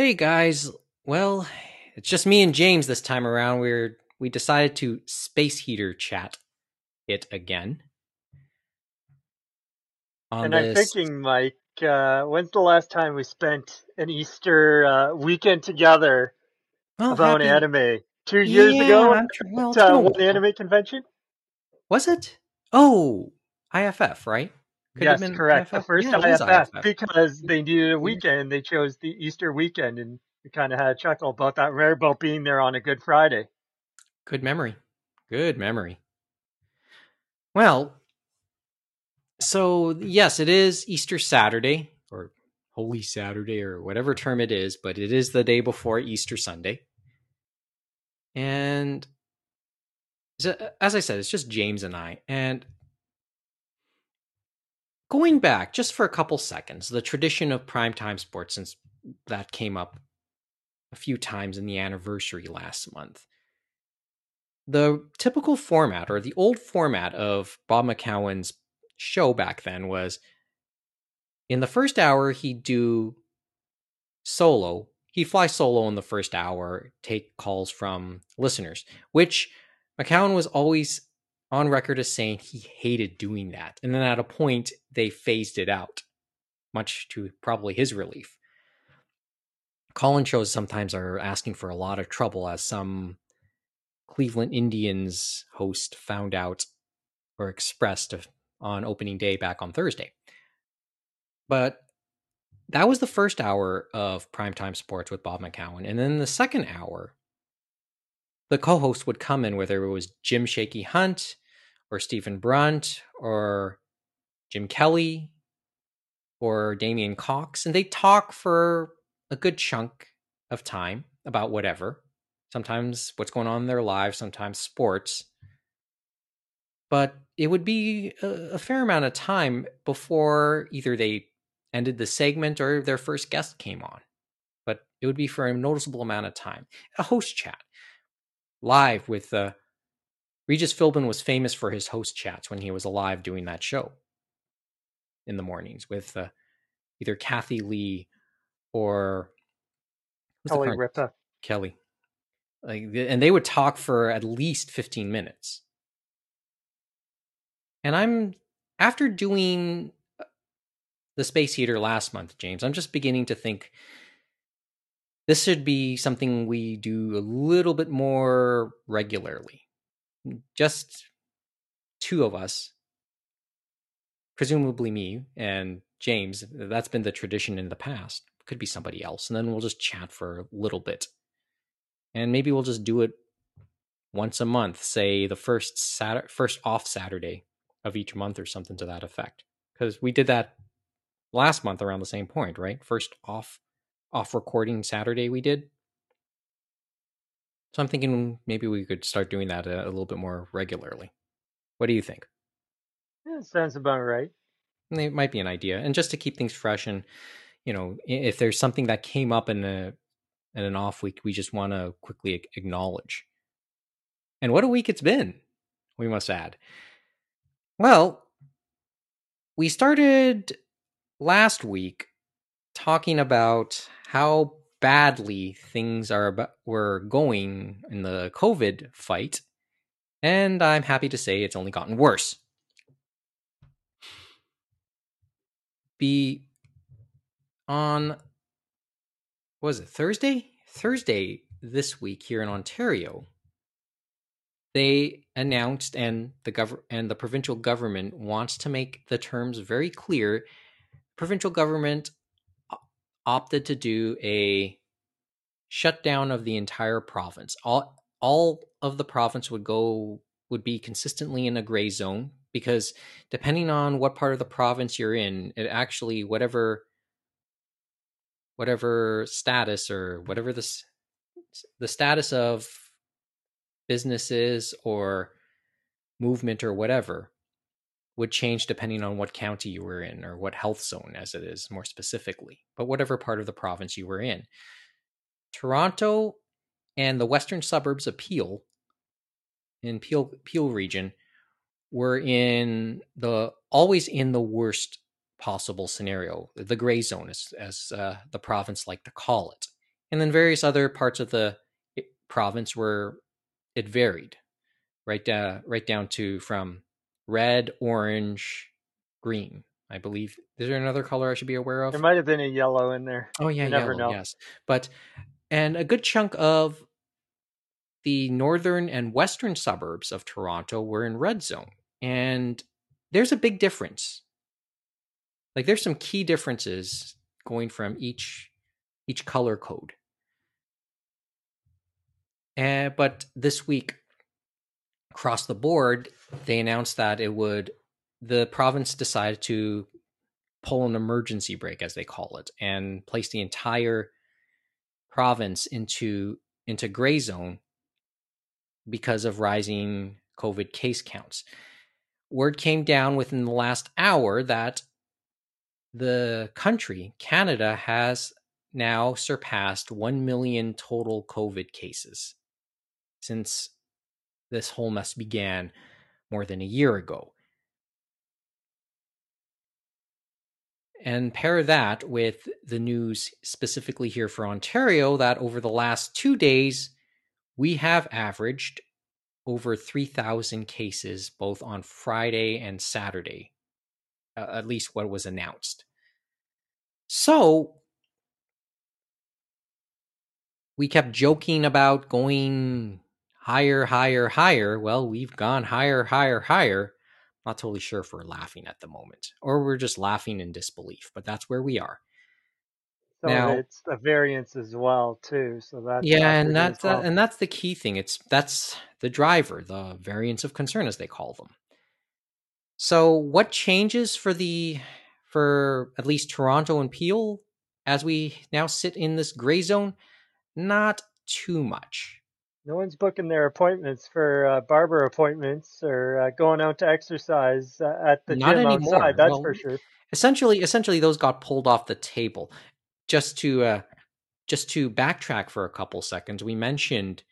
Hey guys, well, it's just me and James this time around. We're we decided to space heater chat it again. And I'm this, thinking, Mike, uh, when's the last time we spent an Easter uh, weekend together oh, about happy- anime? Two years Yeah, ago I'm tr- well, at uh, one anime convention? Was it? Oh, IFF, right? Could have yes, been correct. The first Yeah, it was IFF, IFF. because they needed a weekend. They chose the Easter weekend, and we kind of had a chuckle about that. Rare about being there on a Good Friday. Good memory. Good memory. Well, so yes, it is Easter Saturday or Holy Saturday or whatever term it is, but it is the day before Easter Sunday. And so, uh, as I said, it's just James and I. And going back just for a couple seconds, the tradition of primetime sports, since that came up a few times in the anniversary last month the typical format or the old format of Bob McCown's show back then was in the first hour he'd do solo. He'd fly solo in the first hour, take calls from listeners, which McCown was always on record as saying he hated doing that. And then at a point they phased it out, much to probably his relief. Call-in shows sometimes are asking for a lot of trouble as some Cleveland Indians host found out or expressed on opening day back on Thursday. But that was the first hour of primetime sports with Bob McCown. And then the second hour, the co host would come in, whether it was Jim Shaky Hunt or Stephen Brunt or Jim Kelly or Damien Cox, and they talk for a good chunk of time about whatever sometimes what's going on in their lives, sometimes sports. But it would be a, fair amount of time before either they ended the segment or their first guest came on. But it would be for a noticeable amount of time. A host chat live with uh, Regis Philbin was famous for his host chats when he was alive doing that show in the mornings with uh, either Kathie Lee or Kelly Ripa. Kelly. Like and they would talk for at least 15 minutes. And i'm after doing uh, the space heater last month james i'm just beginning to think this should be something we do a little bit more regularly just two of us. Presumably me and james that's been the tradition in the past. Could be somebody else and then we'll just chat for a little bit. And maybe we'll just do it once a month say the first Saturday, first off saturday of each month or something to that effect. Because we did that last month around the same point right? First off off recording saturday we did so i'm thinking maybe we could start doing that a, a little bit more regularly what do you think yeah, sounds about right it might be an idea and just to keep things fresh and you know if there's something that came up in a in an off week we just want to quickly acknowledge. And what a week it's been, we must add. Well, we started last week talking about how badly things are were going in the COVID fight, and I'm happy to say it's only gotten worse. Be on was it Thursday? Thursday this week here in Ontario, they announced and the gov- and the provincial government wants to make the terms very clear. Provincial government opted to do a shutdown of the entire province. All all of the province would go would be consistently in a gray zone because depending on what part of the province you're in, it actually whatever whatever status or whatever this the status of businesses or movement or whatever would change depending on what county you were in or what health zone as it is more specifically but whatever part of the province you were in toronto and the western suburbs of peel in peel peel region were in the always in the worst possible scenario, the gray zone, as, as uh, the province like to call it. and then various other parts of the eh, province where it varied, right down right down to from red, orange, green. I believe. Is there another color I should be aware of? There might have been a yellow in there. Oh yeah, You yellow. never know. Yes, but and a good chunk of the northern and western suburbs of Toronto were in red zone, and there's a big difference. Like there's some key differences going from each each color code. And but this week across the board, they announced that it would the province decided to pull an emergency brake as they call it and place the entire province into into gray zone because of rising covid case counts. Word came down within the last hour that the country canada has now surpassed 1 million total covid cases since this whole mess began more than a year ago and pair that with the news specifically here for Ontario that over the last two days, we have averaged over 3,000 cases both on Friday and Saturday, uh, at least what was announced. So we kept joking about going higher, higher, higher. Well, we've gone higher, higher, higher. Not totally sure if we're laughing at the moment or we're just laughing in disbelief, but that's where we are. So Now- it's a variance as well too. So that's yeah, and that's well. that, and that's the key thing. It's that's the driver, the variance of concern as they call them. So, what changes for the for at least Toronto and Peel as we now sit in this gray zone? Not too much. No one's booking their appointments for uh, barber appointments or uh, going out to exercise uh, at the Not gym anymore. outside. That's Well, for sure. essentially essentially those got pulled off the table just to uh just to backtrack for a couple seconds we mentioned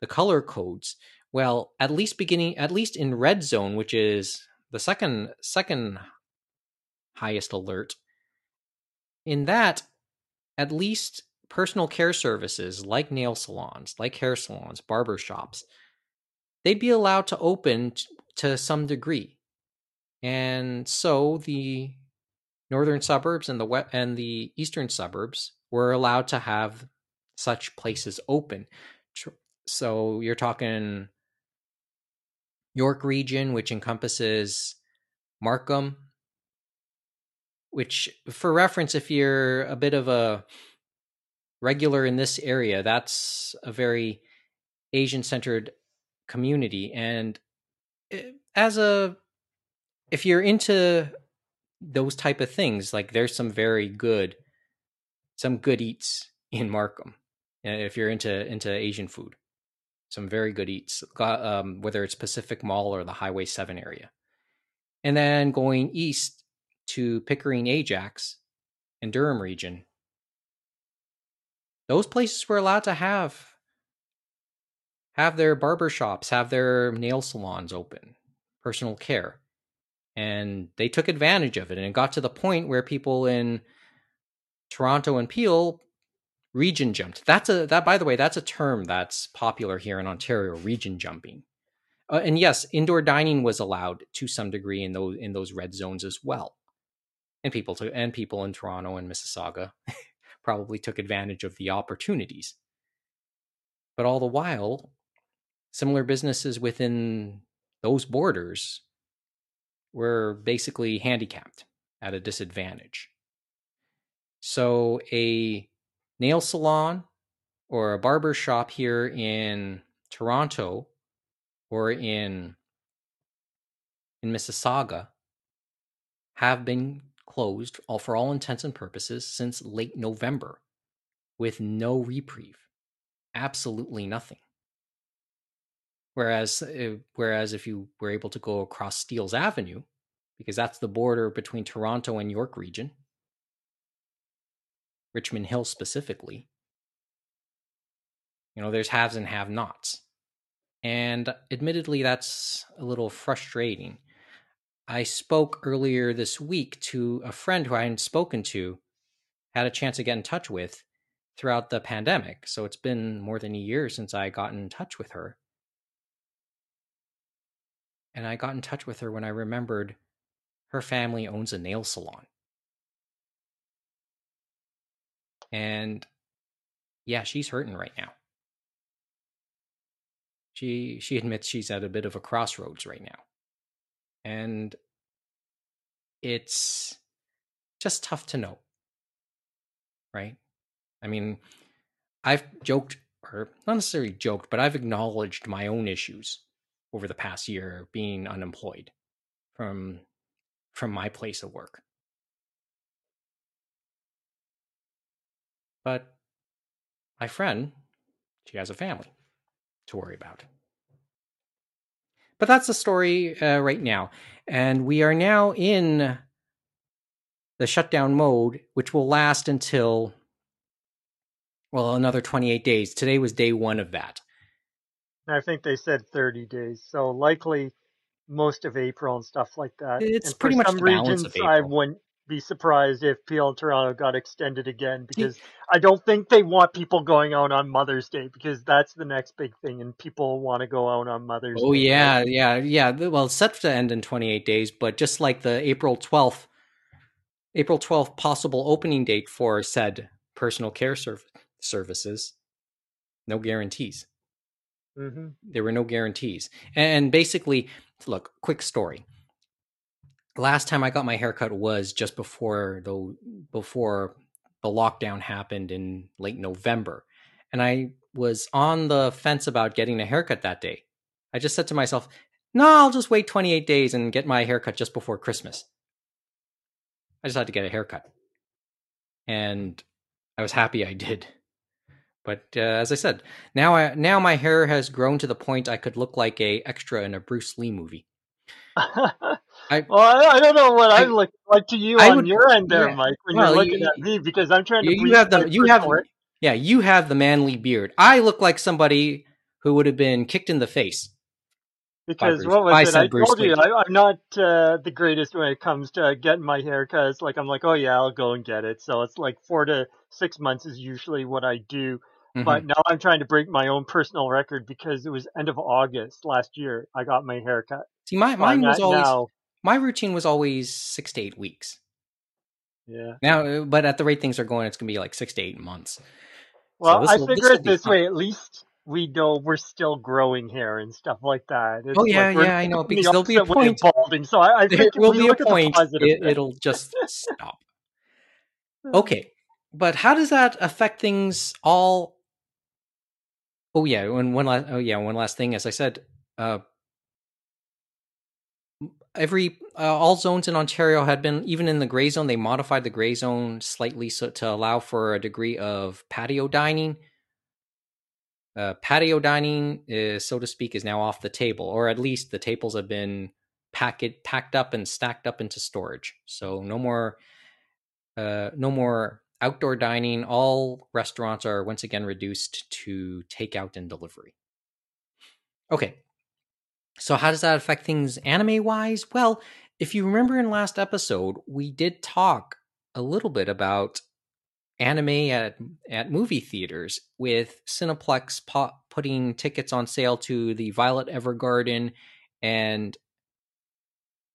the color codes well at least beginning at least in red zone which is the second second highest alert in that at least personal care services like nail salons like hair salons barber shops they'd be allowed to open t- to some degree and so the northern suburbs and the and the eastern suburbs were allowed to have such places open. So you're talking York region, which encompasses Markham, which, for reference, if you're a bit of a regular in this area, that's a very Asian centered community. And eh, as a, if you're into those type of things, like there's some very good, some good eats in Markham. uh, If you're into into Asian food, some very good eats, um, whether it's Pacific Mall or the Highway Seven area, and then going east to Pickering, Ajax, and Durham region. Those places were allowed to have have their barber shops, have their nail salons open, personal care and they took advantage of it and it got to the point where people in Toronto and Peel region jumped. That's a that by the way, that's a term that's popular here in Ontario, region jumping. Uh, and yes, indoor dining was allowed to some degree in those in those red zones as well. And people to, and people in Toronto and Mississauga probably took advantage of the opportunities. But all the while, similar businesses within those borders were basically handicapped at a disadvantage. So a nail salon or a barber shop here in Toronto or in in Mississauga have been closed all for all intents and purposes since late November with no reprieve. Absolutely nothing. Whereas, uh, whereas if you were able to go across Steeles Avenue, because that's the border between Toronto and York region, Richmond Hill specifically, you know, there's haves and have nots. And admittedly, that's a little frustrating. I spoke earlier this week to a friend who I hadn't spoken to, had a chance to get in touch with throughout the pandemic. So it's been more than a year since I got in touch with her. And I got in touch with her when I remembered her family owns a nail salon. And yeah, she's hurting right now. She she admits she's at a bit of a crossroads right now. And it's just tough to know. Right? I mean, I've joked or not necessarily joked, but I've acknowledged my own issues over the past year being unemployed from from my place of work. But my friend, she has a family to worry about. But that's the story uh, right now. And we are now in the shutdown mode, which will last until, well, another 28 days. Today was day one of that. I think they said 30 days. So likely most of April and stuff like that. It's and pretty much the balance regions, of I April. wouldn't be surprised if Peel and Toronto got extended again because I don't think they want people going out on Mother's Day because that's the next big thing and people want to go out on Mother's Oh Day. Oh yeah, yeah, yeah. Well, it's set to end in 28 days, but just like the April 12th, April 12th possible opening date for said personal care serv- services, no guarantees. hmm There were no guarantees. And basically, look, quick story. Last time I got my haircut was just before the before the lockdown happened in late November. And I was on the fence about getting a haircut that day. I just said to myself, "No, I'll just wait 28 days and get my haircut just before Christmas." I just had to get a haircut. And I was happy I did. But uh, as I said, now I now my hair has grown to the point I could look like a extra in a Bruce Lee movie. I well, I, I don't know what I- I look like to you I on would- your end there, yeah. Mike, when Well, you're you- looking at me because I'm trying to. you, you have the you have work. yeah you have the manly beard. I look like somebody who would have been kicked in the face. Because what was I it? I Bruce told you Lee. I, I'm not uh, the greatest when it comes to getting my hair cuts. Like I'm like, oh yeah, I'll go and get it. So it's like four to six months is usually what I do. Mhm. But now I'm trying to break my own personal record because it was end of August last year. I got my hair cut. See, my mine was always now. My routine was always six to eight weeks. Yeah. Now, uh, but at the rate things are going, it's gonna be like six to eight months. Well, I this'll- figure it this fun. way. At least we know we're still growing hair and stuff like that. It's Oh, yeah, like yeah, I know, going the because there'll be a opposite way of point- balding. So I, I think will be a look at the point it, it'll just stop. Okay, but how does that affect things all? Oh yeah, one one last oh yeah one last thing. As I said, uh, every uh, all zones in Ontario had been even in the gray zone. They modified the gray zone slightly so to allow for a degree of patio dining. Uh, patio dining, is, so to speak, is now off the table, or at least the tables have been packed packed up and stacked up into storage. So no more, uh, no more outdoor dining. All restaurants are once again reduced to takeout and delivery. Okay, so how does that affect things anime wise? Well, if you remember in last episode, we did talk a little bit about anime at at movie theaters with Cineplex po- putting tickets on sale to the Violet Evergarden and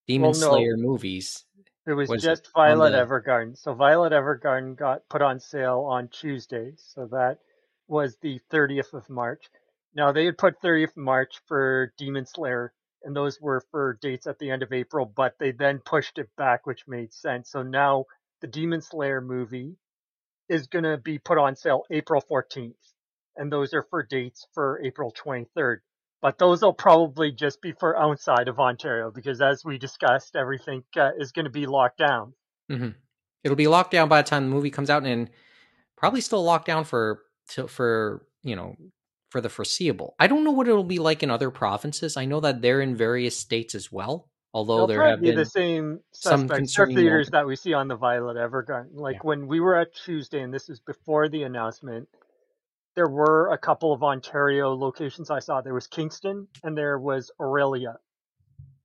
Demon Well, no. Slayer movies. It was was just On Violet the- Evergarden. So Violet Evergarden got put on sale on Tuesday. So that was the 30th of March. Now they had put 30th of March for Demon Slayer, and those were for dates at the end of April, but they then pushed it back, which made sense. So now the Demon Slayer movie is going to be put on sale April 14th, and those are for dates for April 23rd. But those will probably just be for outside of Ontario because, as we discussed, everything uh, is going to be locked down. hmm It'll be locked down by the time the movie comes out, and probably still locked down for for you know for the foreseeable. I don't know what it'll be like in other provinces. I know that they're in various states as well. Although They'll there have be been the same some suspects, concerning theaters that we see on the Violet Evergarden. Like Yeah. when we were at Tuesday, and this was before the announcement, there were a couple of Ontario locations I saw. There was Kingston and there was Orillia.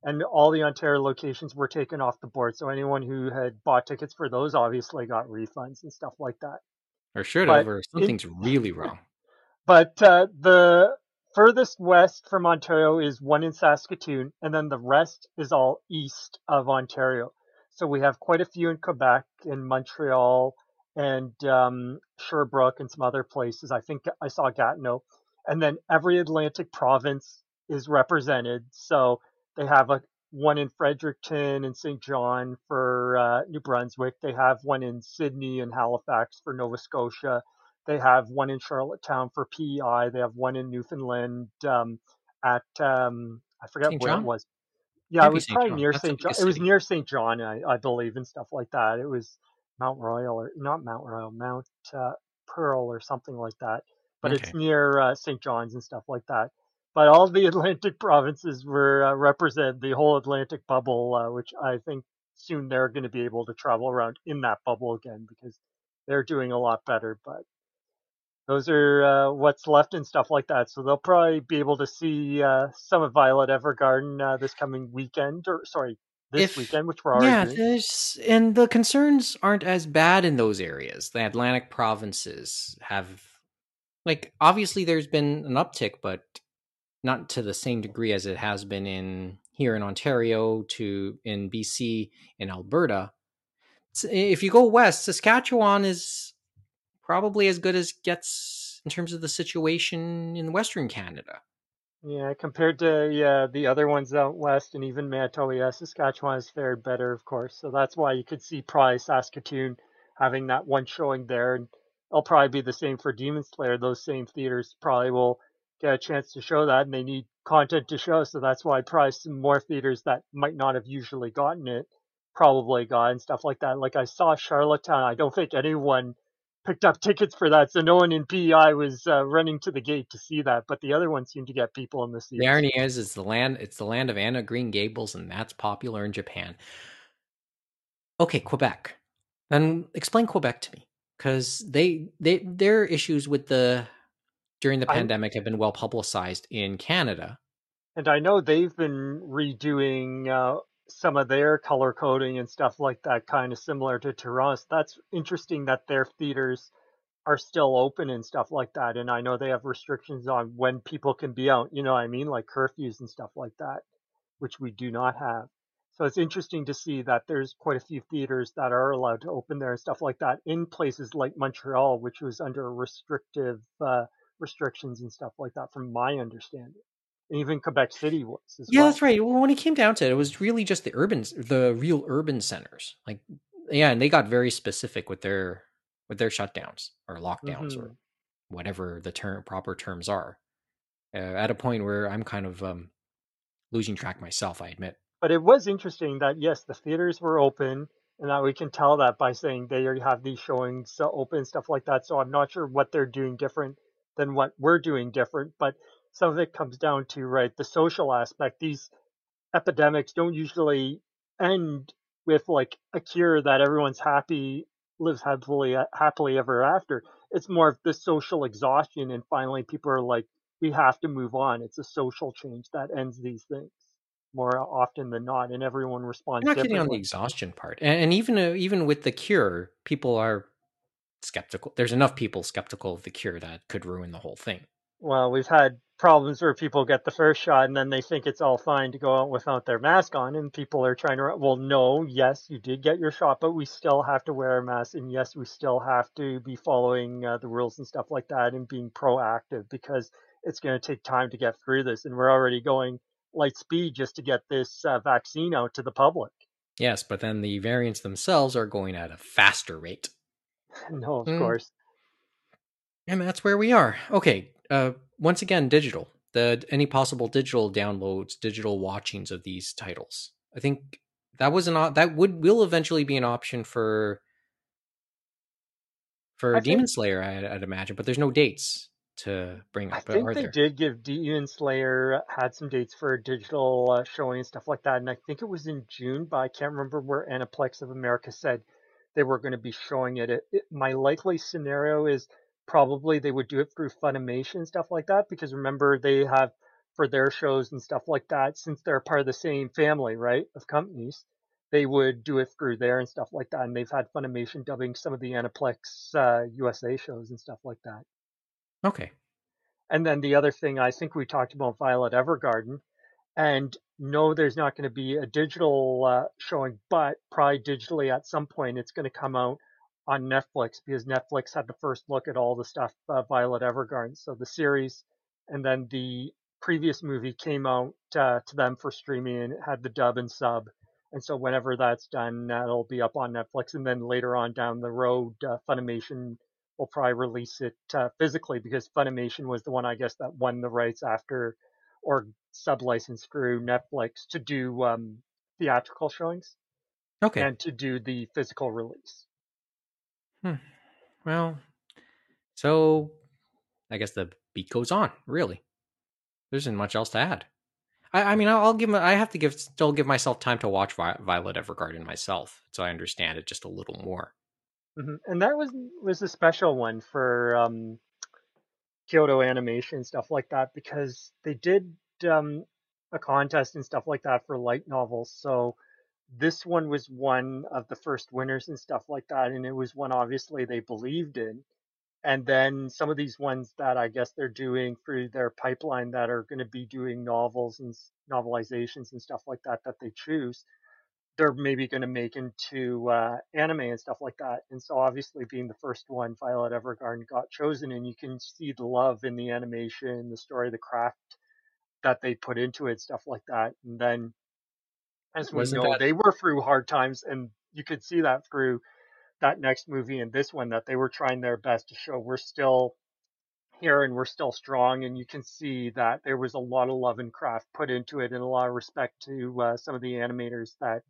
And all the Ontario locations were taken off the board. So anyone who had bought tickets for those obviously got refunds and stuff like that. or should have, or something's in, really wrong. But uh, the furthest west from Ontario is one in Saskatoon, and then the rest is all east of Ontario. So we have quite a few in Quebec, in Montreal, and um, Sherbrooke, and some other places. I think I saw Gatineau, and then every Atlantic province is represented. So they have a one in Fredericton and St. John for uh, New Brunswick. They have one in Sydney and Halifax for Nova Scotia. They have one in Charlottetown for PEI. They have one in Newfoundland um, at um, I forget St. where John? it was. Yeah, Maybe it was St. probably John. near St. John. It was near St. John, I, I, believe, and stuff like that. It was Mount Royal or not Mount Royal, Mount uh, Pearl or something like that. But okay. it's near uh, St. John's and stuff like that but all the Atlantic provinces were uh, represent the whole Atlantic bubble, uh, which I think soon they're going to be able to travel around in that bubble again because they're doing a lot better. But those are uh, what's left and stuff like that. So they'll probably be able to see uh, some of Violet Evergarden uh, this coming weekend, or sorry, this if, weekend, which we're already yeah. There's, and the concerns aren't as bad in those areas. The Atlantic provinces have, like, obviously there's been an uptick, but not to the same degree as it has been in here in Ontario, to in BC, in Alberta. If you go west, Saskatchewan is probably as good as gets in terms of the situation in Western Canada. Yeah, compared to yeah the other ones out west and even Manitoba, Saskatchewan has fared better, of course. So that's why you could see probably Saskatoon having that one showing there, and it'll probably be the same for Demon Slayer. Those same theaters probably will get a chance to show that and they need content to show. So that's why probably some more theaters that might not have usually gotten it probably got and stuff like that. Like I saw Charlottetown. I don't think anyone picked up tickets for that. So no one in PEI was uh, running to the gate to see that, but the other one seemed to get people in the seats. The irony is, it's the land, it's the land of Anne of Green Gables, and that's popular in Japan. Okay, Quebec. Then explain Quebec to me, because they they their issues with the during the I, pandemic have been well publicized in Canada. And I know they've been redoing uh, some of their color coding and stuff like that, kind of similar to Toronto. That's interesting that their theaters are still open and stuff like that. And I know they have restrictions on when people can be out, you know what I mean? Like curfews and stuff like that, which we do not have. So it's interesting to see that there's quite a few theaters that are allowed to open there and stuff like that in places like Montreal, which was under restrictive uh, restrictions and stuff like that, from my understanding. Even Quebec City was. yeah, well. that's right. Well, when it came down to it, it was really just the urban, the real urban centers. Like, yeah, and they got very specific with their with their shutdowns or lockdowns mm-hmm. or whatever the term proper terms are. Uh, at a point where I'm kind of um, losing track myself, I admit. But it was interesting that yes, the theaters were open and that we can tell that by saying they already have these showings open stuff like that. So I'm not sure what they're doing different than what we're doing different. But some of it comes down to right the social aspect. These epidemics don't usually end with like a cure that everyone's happy lives happily happily ever after. It's more of the social exhaustion, and finally people are like, we have to move on. It's a social change that ends these things more often than not, and everyone responds. I'm not kidding on the exhaustion part, and, and even uh, even with the cure, people are skeptical. There's enough people skeptical of the cure that could ruin the whole thing. Well, we've had problems where people get the first shot and then they think it's all fine to go out without their mask on, and people are trying to. Well, no, yes, you did get your shot, but we still have to wear a mask, and yes, we still have to be following uh, the rules and stuff like that, and being proactive because it's going to take time to get through this, and we're already going light speed just to get this uh, vaccine out to the public. Yes, but then the variants themselves are going at a faster rate. no, of mm. course. And that's where we are. Okay. Uh, once again, digital. The any possible digital downloads, digital watchings of these titles. I think that was an that would will eventually be an option for for I Demon think, Slayer. I'd, I'd, imagine, but there's no dates to bring up. I think they there? did give Demon Slayer had some dates for digital uh, showing and stuff like that, and I think it was in June, but I can't remember where Aniplex of America said they were going to be showing it. It, it. My likely scenario is probably they would do it through Funimation stuff like that because remember they have for their shows and stuff like that since they're part of the same family, right, of companies. they would do it through there and stuff like that. And they've had Funimation dubbing some of the Aniplex uh, USA shows and stuff like that. Okay. And then the other thing I think we talked about Violet Evergarden, and no, there's not going to be a digital uh, showing, but probably digitally at some point it's going to come out on Netflix because Netflix had the first look at all the stuff uh, Violet Evergarden. So the series and then the previous movie came out uh, to them for streaming and it had the dub and sub. And so whenever that's done, that'll be up on Netflix. And then later on down the road, uh, Funimation will probably release it uh, physically because Funimation was the one, I guess, that won the rights after or sub licensed through Netflix to do um, theatrical showings. Okay. And to do the physical release. Hmm. Well, so I guess the beat goes on. Really, there isn't much else to add. I, I mean, I'll, give. I have to give still give myself time to watch Vi- Violet Evergarden myself, so I understand it just a little more. Mm-hmm. And that was was a special one for um, Kyoto Animation stuff like that because they did um, a contest and stuff like that for light novels. So this one was one of the first winners and stuff like that, and it was one obviously they believed in and then some of these ones that I guess they're doing through their pipeline that are going to be doing novels and novelizations and stuff like that that they choose, they're maybe going to make into uh, anime and stuff like that. And so obviously being the first one, Violet Evergarden got chosen, and you can see the love in the animation, the story, the craft that they put into it, stuff like that. And then as we Wasn't know, that... they were through hard times, and you could see that through that next movie and this one that they were trying their best to show we're still here and we're still strong and you can see that there was a lot of love and craft put into it and a lot of respect to uh, some of the animators that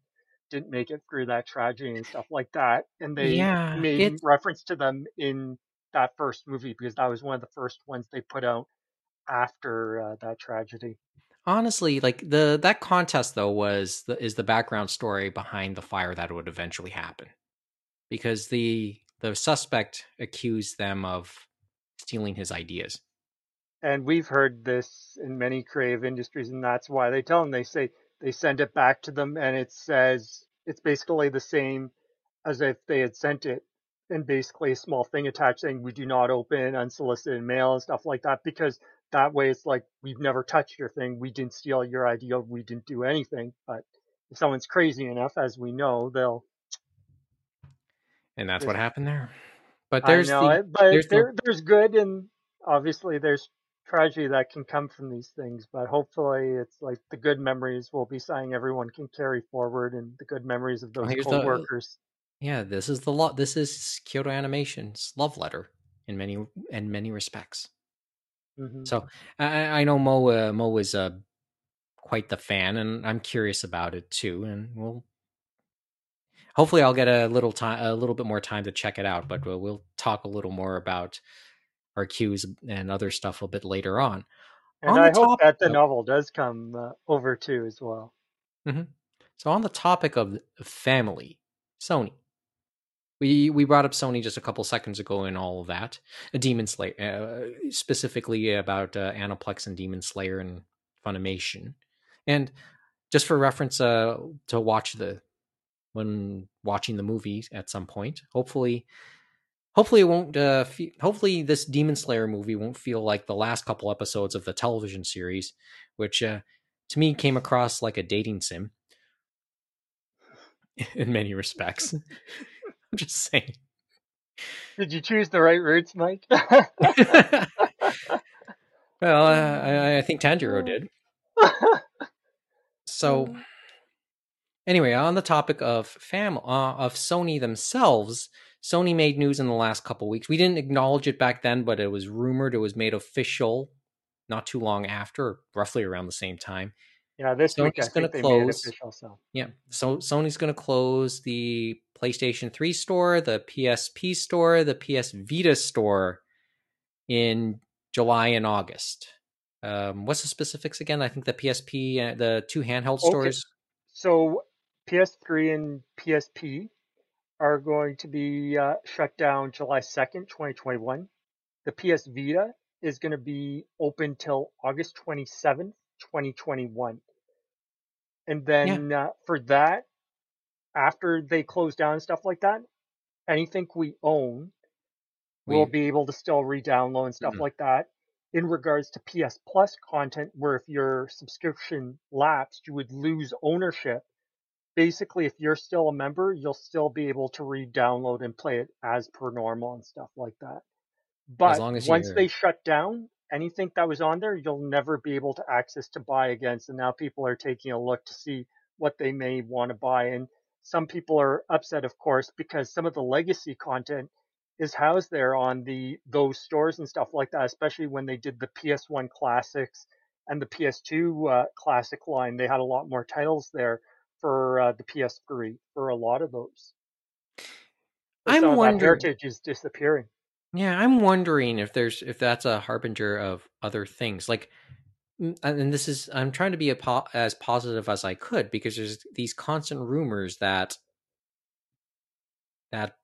didn't make it through that tragedy and stuff like that and they yeah, made it's... reference to them in that first movie because that was one of the first ones they put out after uh, that tragedy honestly like the that contest though was the, is the background story behind the fire that would eventually happen because the the suspect accused them of stealing his ideas. And we've heard this in many creative industries, and that's why they tell them they say they send it back to them, and it says it's basically the same as if they had sent it, and basically a small thing attached saying we do not open unsolicited mail and stuff like that, because that way it's like we've never touched your thing, we didn't steal your idea, we didn't do anything. But if someone's crazy enough, as we know, they'll and that's what happened there. But there's know, the, but there's, there, the... there's good and obviously there's tragedy that can come from these things. But hopefully, it's like the good memories will be something everyone can carry forward, and the good memories of those well, uh, co-workers. The, yeah, this is the lot. This is Kyoto Animation's love letter in many in many respects. Mm-hmm. So I, I know Mo uh, Mo is uh, quite the fan, and I'm curious about it too. And we'll hopefully I'll get a little time, a little bit more time to check it out. But we'll, we'll talk a little more about our cues and other stuff a bit later on. And on I hope that the novel does come uh, over too as well. Mm-hmm. So on the topic of family, Sony. We we brought up Sony just a couple seconds ago in all of that. A Demon Slayer, uh, specifically about uh, Aniplex and Demon Slayer and Funimation. And just for reference, uh, to watch the when watching the movie at some point. Hopefully, hopefully it won't. Uh, fe- hopefully, this Demon Slayer movie won't feel like the last couple episodes of the television series, which uh, to me came across like a dating sim in many respects. I'm just saying. Did you choose the right roots, Mike? well, uh, I, I think Tanjiro did. So Anyway, on the topic of fam uh, of Sony themselves, Sony made news in the last couple weeks. We didn't acknowledge it back then, but it was rumored, it was made official not too long after, roughly around the same time. Yeah, this Sony's week I going to close. Official, so. Yeah, so Sony's going to close the PlayStation 3 store, the PSP store, the PS Vita store in July and August. Um, what's the specifics again? I think the PSP, uh, the two handheld okay. stores. So PS3 and PSP are going to be uh, shut down July 2nd, 2021. The PS Vita is going to be open till August 27th, 2021. And then yeah. uh, for that, after they close down and stuff like that, anything we own, we, will be able to still re-download and stuff mm-hmm. like that. In regards to PS Plus content, where if your subscription lapsed, you would lose ownership. Basically, if you're still a member, you'll still be able to re-download and play it as per normal and stuff like that. But once they shut down, anything that was on there, you'll never be able to access to buy again. So now people are taking a look to see what they may want to buy. And some people are upset, of course, because some of the legacy content is housed there on the those stores and stuff like that. Especially when they did the PS1 classics and the PS2 uh, classic line, they had a lot more titles there for uh, the PS3 for a lot of those. I'm wondering. heritage is disappearing. Yeah, I'm wondering if there's if that's a harbinger of other things. Like mm, uh, and this is I'm trying to be po- as positive as I could because there's these constant rumors that that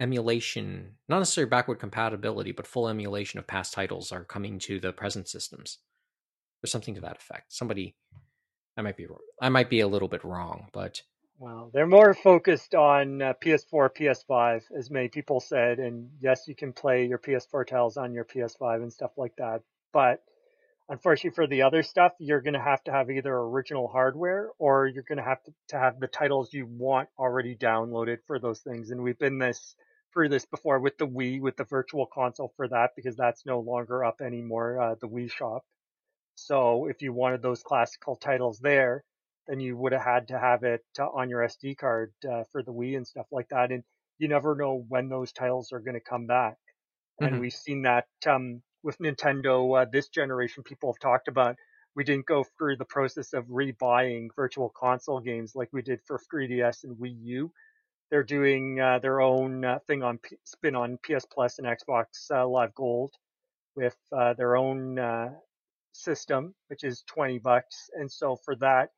emulation, not necessarily backward compatibility, but full emulation of past titles are coming to the present systems, or something to that effect. Somebody, I might be I might be a little bit wrong, but well, they're more focused on uh, PS4, PS5, as many people said. And yes, you can play your PS4 titles on your PS5 and stuff like that. But unfortunately, for the other stuff, you're going to have to have either original hardware or you're going to have to, to have the titles you want already downloaded for those things. And we've been this through this before with the Wii, with the Virtual Console for that, because that's no longer up anymore, uh, the Wii Shop. So if you wanted those classical titles there, then you would have had to have it uh, on your SD card uh, for the Wii and stuff like that. And you never know when those titles are going to come back. Mm-hmm. And we've seen that um, with Nintendo uh, this generation. People have talked about we didn't go through the process of rebuying virtual console games like we did for 3DS and Wii U. They're doing uh, their own uh, thing on P- spin on PS Plus and Xbox uh, Live Gold with their own system, which is 20 bucks. And so for that,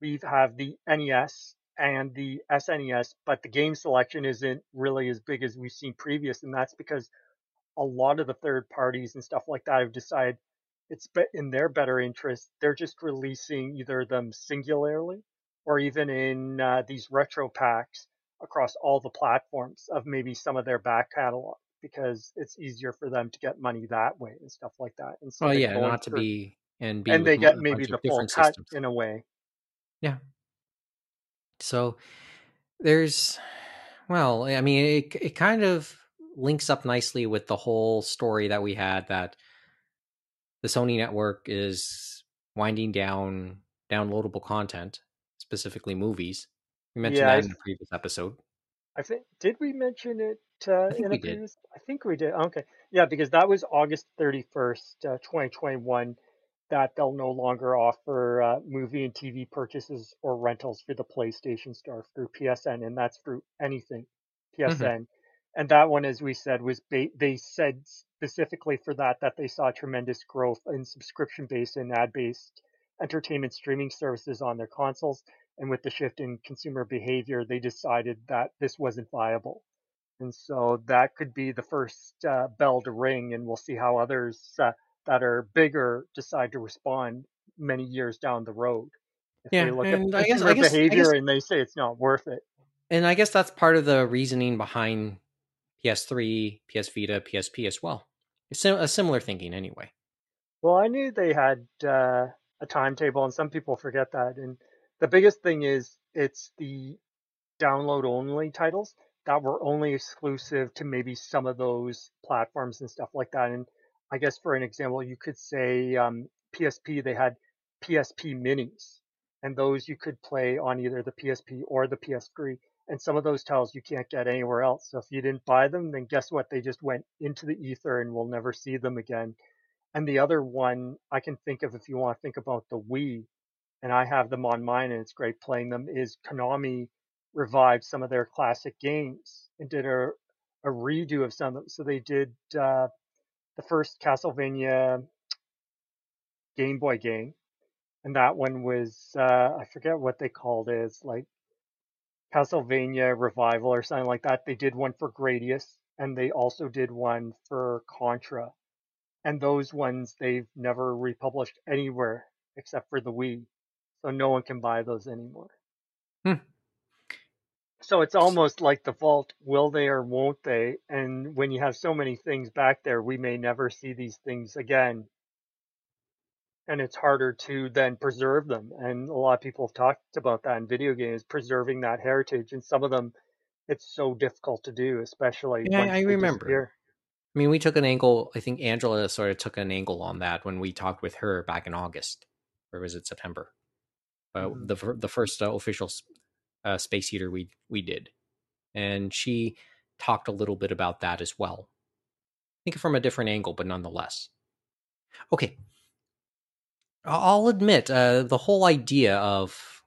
we have the NES and the SNES, but the game selection isn't really as big as we've seen previous, and that's because a lot of the third parties and stuff like that have decided it's in their better interest. They're just releasing either them singularly or even in uh, these retro packs across all the platforms of maybe some of their back catalog because it's easier for them to get money that way and stuff like that. And so, well, yeah, not to be and be and they get maybe the full cut systems. in a way. Yeah. So there's, well, I mean, it it kind of links up nicely with the whole story that we had that the Sony network is winding down downloadable content, specifically movies. We mentioned yeah, that in the previous episode. I think did we mention it uh, in a previous? Did. I think we did. Okay, yeah, because that was August thirty first, uh, twenty twenty one that they'll no longer offer uh, movie and TV purchases or rentals for the PlayStation Store through PSN, and that's through anything PSN. Mm-hmm. And that one, as we said, was ba- they said specifically for that that they saw tremendous growth in subscription-based and ad-based entertainment streaming services on their consoles. And with the shift in consumer behavior, they decided that this wasn't viable. And so that could be the first uh, bell to ring, and we'll see how others uh, that are bigger decide to respond many years down the road. If yeah, they look and at I guess, I guess, behavior guess, and they say it's not worth it. And I guess that's part of the reasoning behind PS3, PS Vita, PSP as well. It's a similar thinking anyway. Well, I knew they had uh, a timetable, and some people forget that. And the biggest thing is it's the download only titles that were only exclusive to maybe some of those platforms and stuff like that. And I guess for an example, you could say um, PSP, they had PSP minis, and those you could play on either the PSP or the PS3. And some of those titles you can't get anywhere else. So if you didn't buy them, then guess what? They just went into the ether and we'll never see them again. And the other one I can think of, if you want to think about the Wii, and I have them on mine and it's great playing them, is Konami revived some of their classic games and did a, a redo of some of them. So they did uh, the first Castlevania Game Boy game, and that one was uh, I forget what they called it. It's like Castlevania Revival or something like that. They did one for Gradius, and they also did one for Contra. And those ones they've never republished anywhere except for the Wii, so no one can buy those anymore. Hmm. So it's almost like the vault, will they or won't they? And when you have so many things back there, we may never see these things again. And it's harder to then preserve them. And a lot of people have talked about that in video games, preserving that heritage. And some of them, it's so difficult to do, especially Yeah, I remember. disappear. I mean, we took an angle. I think Angela sort of took an angle on that when we talked with her back in August, or was it September? Uh, Mhm. the the first uh, official uh, space heater we we did, and she talked a little bit about that as well. I think from a different angle, but nonetheless. Okay, I'll admit uh, the whole idea of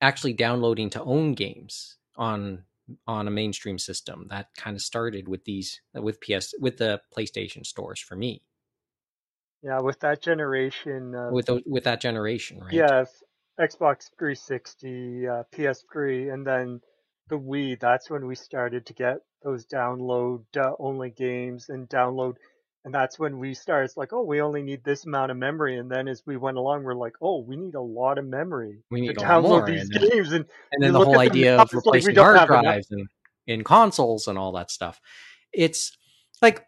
actually downloading to own games on on a mainstream system that kind of started with these with PS with the PlayStation stores for me Yeah, with that generation of with those, with that generation, right? Yes, Xbox 360, uh, PS3, and then the Wii. That's when we started to get those download uh, only games and download. And that's when we started. It's like, oh, we only need this amount of memory. And then as we went along, we're like, oh, we need a lot of memory We need a lot download more, these and then, games. And and then the whole idea of it's like replacing hard drives and in consoles and all that stuff. It's like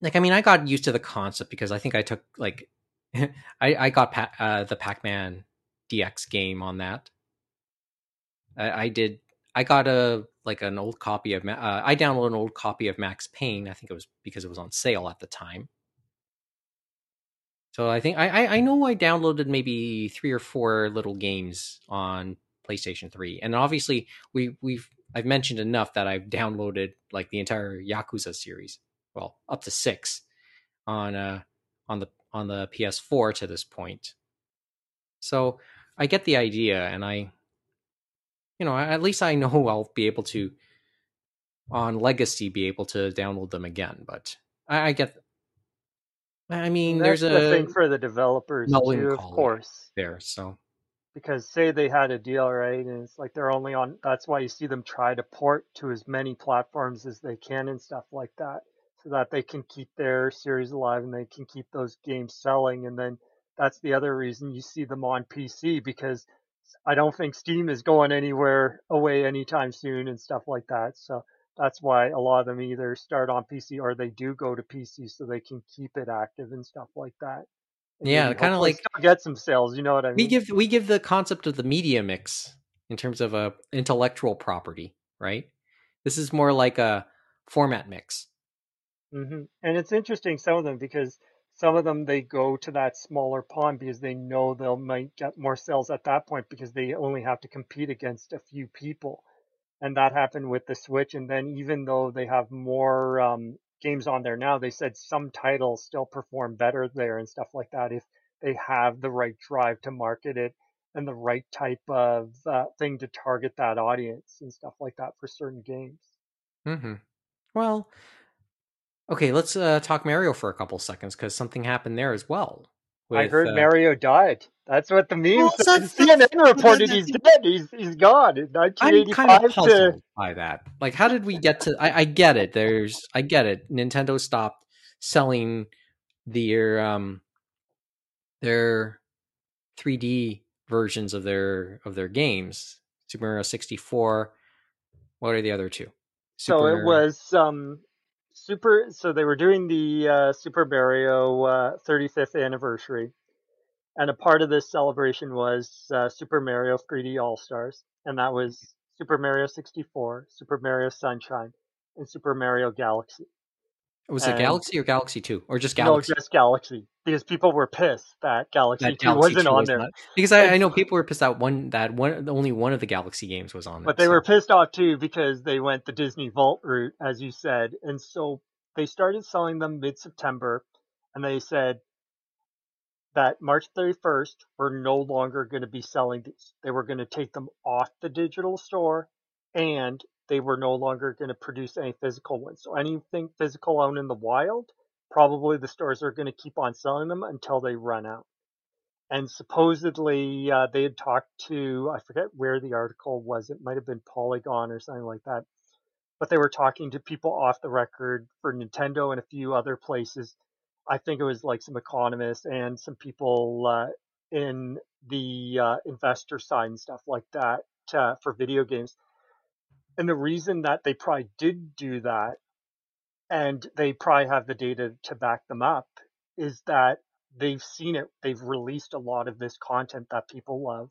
like I mean, I got used to the concept because I think I took like I I got pa- uh, the Pac-Man DX game on that. I, I did. I got a like an old copy of. Uh, I downloaded an old copy of Max Payne. I think it was because it was on sale at the time. So I think I I, I know I downloaded maybe three or four little games on PlayStation Three, and obviously we we've I've mentioned enough that I've downloaded like the entire Yakuza series, well up to six, on uh on the on the PS4 to this point. So I get the idea, and I, you know, at least I know I'll be able to on Legacy be able to download them again. But I, I get. I mean, there's the a thing for the developers too, of course. there. So because say they had a deal right and it's like they're only on that's why you see them try to port to as many platforms as they can and stuff like that so that they can keep their series alive and they can keep those games selling and then that's the other reason you see them on PC because I don't think Steam is going anywhere away anytime soon and stuff like that so that's why a lot of them either start on PC or they do go to PC so they can keep it active and stuff like that and yeah, kind of like still get some sales you know what I mean? we give we give the concept of the media mix in terms of a intellectual property, right? This is more like a format mix. Hmm And it's interesting some of them because some of them they go to that smaller pond because they know they'll might get more sales at that point because they only have to compete against a few people. And that happened with the Switch. And then even though they have more um, games on there now, they said some titles still perform better there and stuff like that if they have the right drive to market it and the right type of uh, thing to target that audience and stuff like that for certain games. hmm Well, okay, let's uh, talk Mario for a couple seconds because something happened there as well. I heard uh, Mario died. That's what the meme well, said. CNN that's reported that- he's dead. He's he's gone. In I'm kind of 1985 to puzzled by that. Like, how did we get to? I, I get it. There's, I get it. Nintendo stopped selling their um their 3D versions of their of their games. Super Mario 64. What are the other two? so it was um super. So they were doing the uh, Super Mario uh, 35th anniversary, and a part of this celebration was uh, Super Mario 3D All Stars, and that was Super Mario 64, Super Mario Sunshine, and Super Mario Galaxy. Was it And Galaxy or Galaxy 2? Or just Galaxy? no, just Galaxy, because people were pissed that Galaxy that 2 Galaxy wasn't 2 on was there. not. Because I, I know people were pissed out one that one only one of the Galaxy games was on But they So were pissed off too because they went the Disney Vault route, as you said. And so they started selling them mid September and they said that March 31st, we're no longer going to be selling these. They were going to take them off the digital store and they were no longer going to produce any physical ones. So anything physical out in the wild, probably the stores are going to keep on selling them until they run out. And supposedly uh, they had talked to, I forget where the article was, it might have been Polygon or something like that. But they were talking to people off the record for Nintendo and a few other places. I think it was like some economists and some people uh, in the uh, investor side and stuff like that uh, for video games. And the reason that they probably did do that, and they probably have the data to back them up, is that they've seen it. They've released a lot of this content that people love,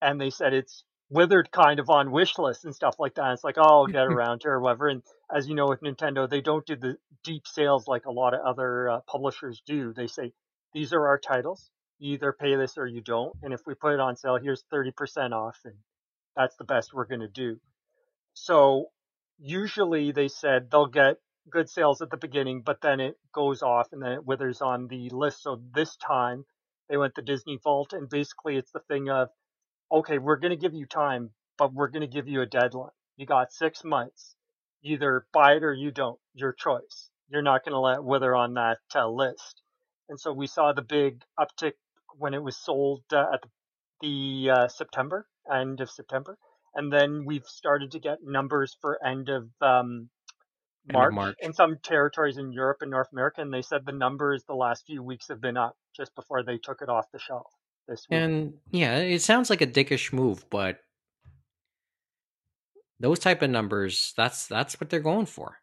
and they said it's withered kind of on wish lists and stuff like that. It's like, oh, I'll get around to or whatever. And as you know, with Nintendo, they don't do the deep sales like a lot of other uh, publishers do. They say, these are our titles. You either pay this or you don't. And if we put it on sale, here's 30% off. And that's the best we're going to do. So usually they said they'll get good sales at the beginning, but then it goes off and then it withers on the list. So this time they went the Disney Vault and basically it's the thing of, okay, we're going to give you time, but we're going to give you a deadline. You got six months. Either buy it or you don't. Your choice. You're not going to let wither on that uh, list. And so we saw the big uptick when it was sold uh, at the, the uh, September, end of September. And then we've started to get numbers for end of um, March, March, in some territories in Europe and North America, and they said the numbers the last few weeks have been up just before they took it off the shelf this week. And yeah, it sounds like a dickish move, but those type of numbers, that's that's what they're going for.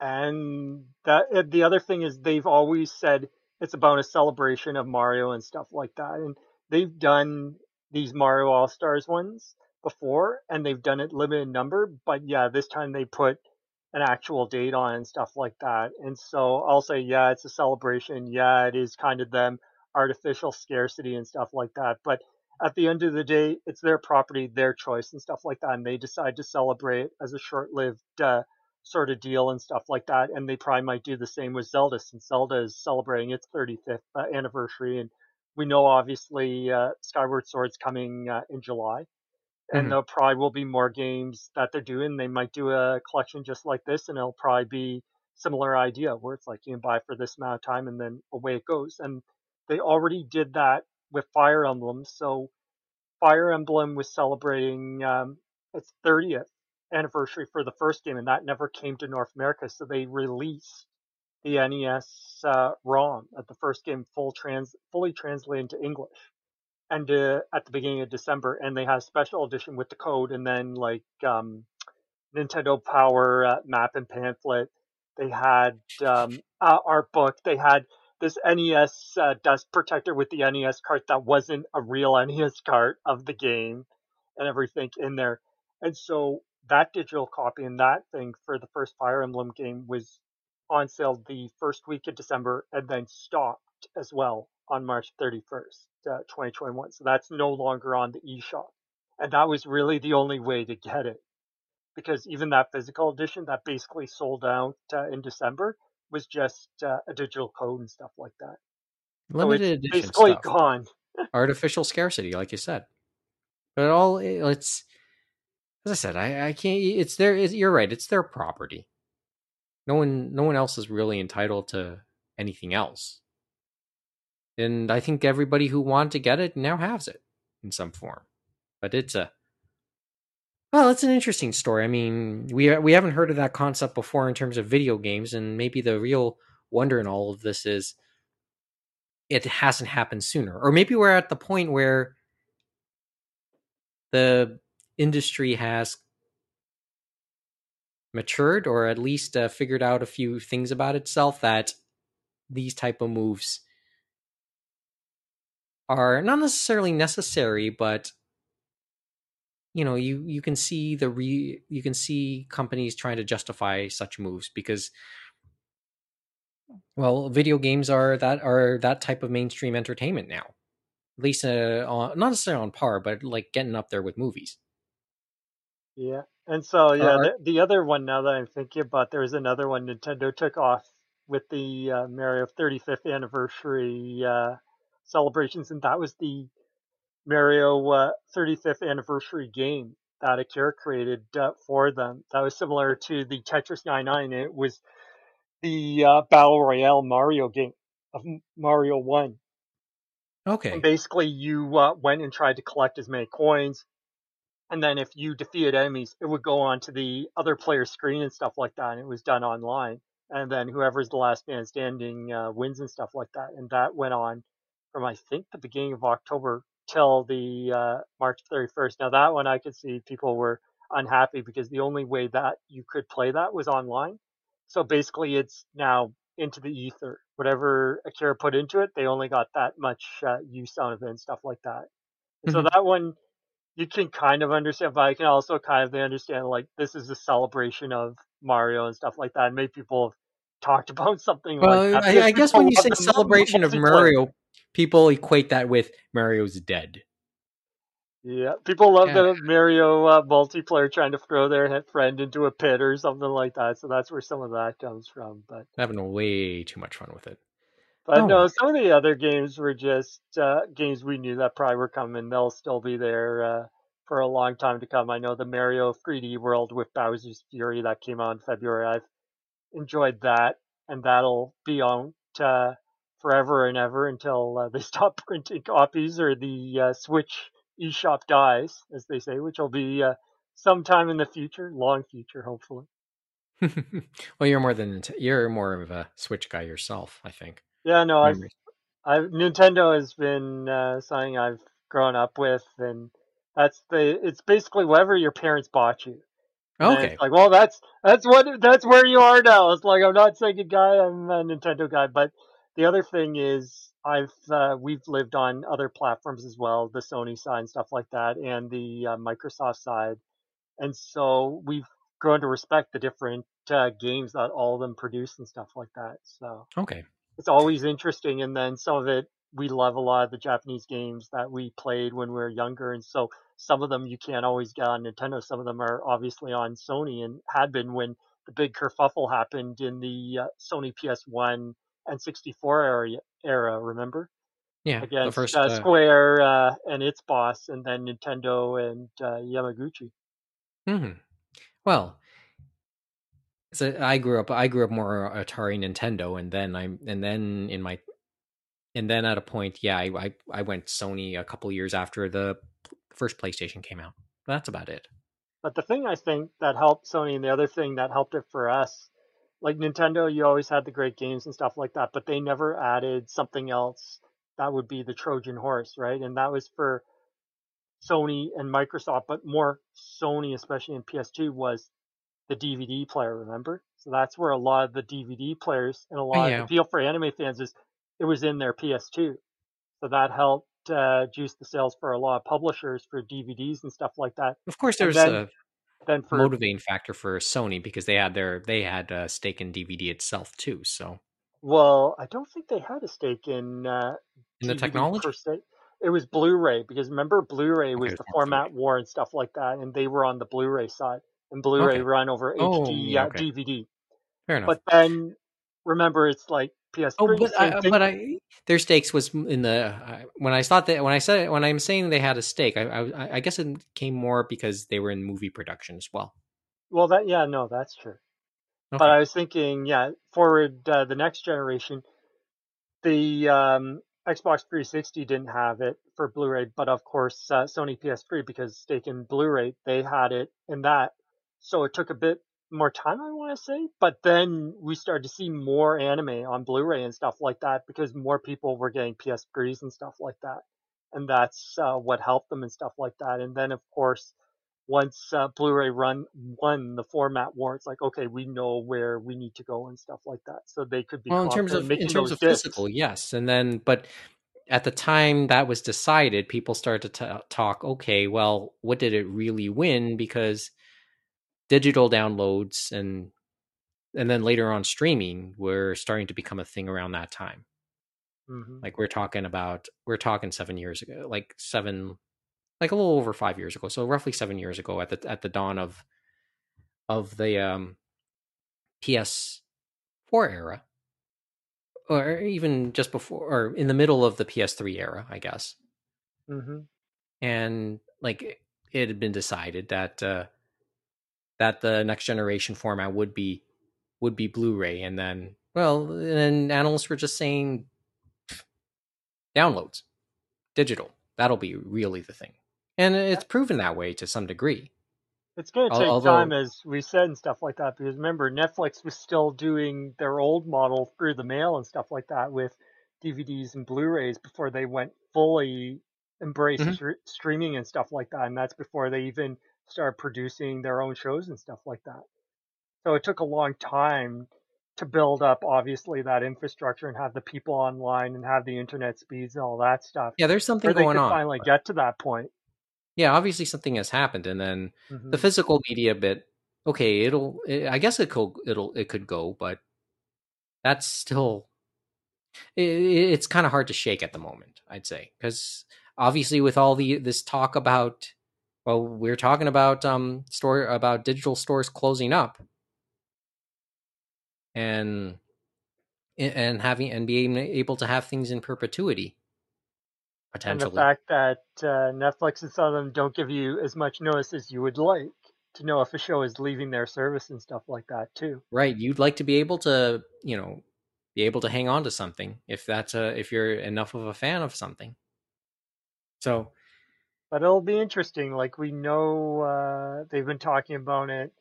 And that the other thing is they've always said it's about a celebration of Mario and stuff like that. And they've done these Mario All Stars ones before, and they've done it limited number. But yeah, this time they put an actual date on and stuff like that. And so I'll say, yeah, it's a celebration. Yeah, it is kind of them artificial scarcity and stuff like that. But at the end of the day, it's their property, their choice, and stuff like that. And they decide to celebrate as a short lived uh, sort of deal and stuff like that. And they probably might do the same with Zelda since Zelda is celebrating its 35th uh, anniversary. And we know obviously uh, Skyward Sword's coming uh, in July. And mm-hmm. there probably will be more games that they're doing. They might do a collection just like this, and it'll probably be similar idea where it's like you can buy for this amount of time and then away it goes. And they already did that with Fire Emblem. So Fire Emblem was celebrating um, its 30th anniversary for the first game, and that never came to North America. So they released the NES uh, ROM at the first game, full trans, fully translated into English, and uh, at the beginning of December. And they had a special edition with the code, and then like um, Nintendo Power uh, map and pamphlet. They had um, art book. They had this NES uh, dust protector with the NES cart that wasn't a real NES cart of the game and everything in there. And so that digital copy and that thing for the first Fire Emblem game was on sale the first week of December and then stopped as well on March 31st, uh, 2021. So that's no longer on the eShop. And that was really the only way to get it because even that physical edition that basically sold out uh, in December was just uh, a digital code and stuff like that. Limited so edition basically stuff. gone. Artificial scarcity, like you said. But all it's as I said, I, I can't. It's their. It's, you're right. It's their property. No one, no one else is really entitled to anything else. And I think everybody who wanted to get it now has it in some form. But it's a well, it's an interesting story. I mean, we we haven't heard of that concept before in terms of video games, and maybe the real wonder in all of this is it hasn't happened sooner, or maybe we're at the point where the industry has matured, or at least uh, figured out a few things about itself that these type of moves are not necessarily necessary, but you know you you can see the re you can see companies trying to justify such moves because well video games are that are that type of mainstream entertainment now. At least uh, on, not necessarily on par but like getting up there with movies. Yeah and so yeah the, the, other one now that i'm thinking about there's another one nintendo took off with the uh, mario 35th anniversary uh, celebrations and that was the Mario uh, 35th anniversary game that Arika created uh, for them. That was similar to the Tetris 99. It was the uh, Battle Royale Mario game of Mario 1. Okay. And basically, you uh, went and tried to collect as many coins. And then if you defeated enemies, it would go on to the other player's screen and stuff like that. And it was done online. And then whoever's the last man standing uh, wins and stuff like that. And that went on from, I think, the beginning of October till the uh, March 31st. Now that one I could see people were unhappy because the only way that you could play that was online. So basically, it's now into the ether. Whatever Arika put into it, they only got that much uh, use out of it and stuff like that. So Mhm. that one you can kind of understand, but I can also kind of understand like this is a celebration of Mario and stuff like that. And maybe people have talked about something like Well, that. I, I guess when you say celebration of. Mario, people equate that with Mario's dead. Yeah, people love Yeah. the Mario uh, multiplayer trying to throw their friend into a pit or something like that. So that's where some of that comes from. But having way too much fun with it. but Oh. no, some of the other games were just uh, games we knew that probably were coming. They'll still be there uh, for a long time to come. I know the Mario 3D World with Bowser's Fury that came out in February. I've enjoyed that, and that'll be on uh, forever and ever until uh, they stop printing copies or the uh, Switch eShop dies, as they say, which will be uh, sometime in the future, long future, hopefully. well, you're more than you're more of a Switch guy yourself, I think. Yeah, no, I've, I've Nintendo has been uh, something I've grown up with, and that's the it's basically whatever your parents bought you. And Okay. Like, well, that's that's what that's where you are now. It's like I'm not Sega guy, I'm a Nintendo guy. But the other thing is, I've uh, we've lived on other platforms as well, the Sony side and stuff like that, and the uh, Microsoft side, and so we've grown to respect the different uh, games that all of them produce and stuff like that. So Okay. it's always interesting. And then some of it, we love a lot of the Japanese games that we played when we were younger. And so some of them you can't always get on Nintendo. Some of them are obviously on Sony and had been when the big kerfuffle happened in the uh, Sony PS1 and 64 era, era remember? Yeah. the Against first. uh, uh, Square uh, and its boss, and then Nintendo and uh, Yamauchi. mhm. Well, so I grew up. I grew up more Atari, Nintendo, and then I'm, and then in my, and then at a point, yeah, I I, I went Sony a couple years after the first PlayStation came out. That's about it. But the thing I think that helped Sony, and the other thing that helped it for us, like Nintendo, you always had the great games and stuff like that, but they never added something else that would be the Trojan horse, right? And that was for Sony and Microsoft, but more Sony, especially in PS2, was the DVD player, remember? So that's where a lot of the DVD players and a lot of the appeal for anime fans is it was in their PS2. So that helped uh, juice the sales for a lot of publishers for DVDs and stuff like that. Of course, there's then a Then for motivating factor for Sony because they had their they had a stake in DVD itself too. So Well, I don't think they had a stake in uh, in the DVD technology, per se. It was Blu-ray because remember Blu-ray was okay, the format Blu-ray. war and stuff like that, and they were on the Blu-ray side, and Blu-ray Okay. run over Oh, HD yeah, uh, okay. DVD. Fair enough. But then remember, it's like PS3, Oh, but I, but I their stakes was in the when I thought that when I said when I'm saying they had a stake, I, I I guess it came more because they were in movie production as well. Well, that yeah, no, that's true. But I was thinking, yeah, forward uh, the next generation, the um, Xbox 360 didn't have it for Blu-ray, but of course uh, Sony PS3 because stake in Blu-ray, they had it in that. So it took a bit more time, I want to say, but then we started to see more anime on Blu-ray and stuff like that because more people were getting PS3s and stuff like that, and that's uh, what helped them and stuff like that. And then of course once uh, Blu-ray run won the format war, it's like okay, we know where we need to go and stuff like that, so they could be Well, in terms of in terms of discs. physical, yes, and then but at the time that was decided, people started to t- talk. Okay, well, what did it really win? Because digital downloads and and then later on streaming were starting to become a thing around that time. hmm Like we're talking about, we're talking seven years ago, like seven, like a little over five years ago. So roughly seven years ago, at the at the dawn of of the um, PS4 era, or even just before, or in the middle of the PS3 era, I guess. hmm And like it had been decided that uh, that the next generation format would be would be Blu-ray, and then well, and then analysts were just saying downloads, digital. That'll be really the thing, and it's proven that way to some degree. It's going to take although- time, as we said, and stuff like that. Because remember, Netflix was still doing their old model through the mail and stuff like that with DVDs and Blu-rays before they went fully embrace Mhm. streaming and stuff like that, and that's before they even started producing their own shows and stuff like that. So it took a long time to build up, obviously, that infrastructure and have the people online and have the internet speeds and all that stuff, Yeah, there's something going on. finally but- get to that point. yeah, obviously something has happened, and then Mhm. the physical media bit. Okay, it'll. i I guess it could. It'll. It could go, but that's still. i i- it's kind of hard to shake at the moment. I'd say because obviously with all the this talk about. Well, we're talking about um store about digital stores closing up, and and having and being able to have things in perpetuity and potentially. the fact that uh, Netflix and some of them don't give you as much notice as you would like to know if a show is leaving their service and stuff like that too. right you'd like to be able to you know be able to hang on to something if that's a if you're enough of a fan of something so But it'll be interesting. Like we know uh, they've been talking about it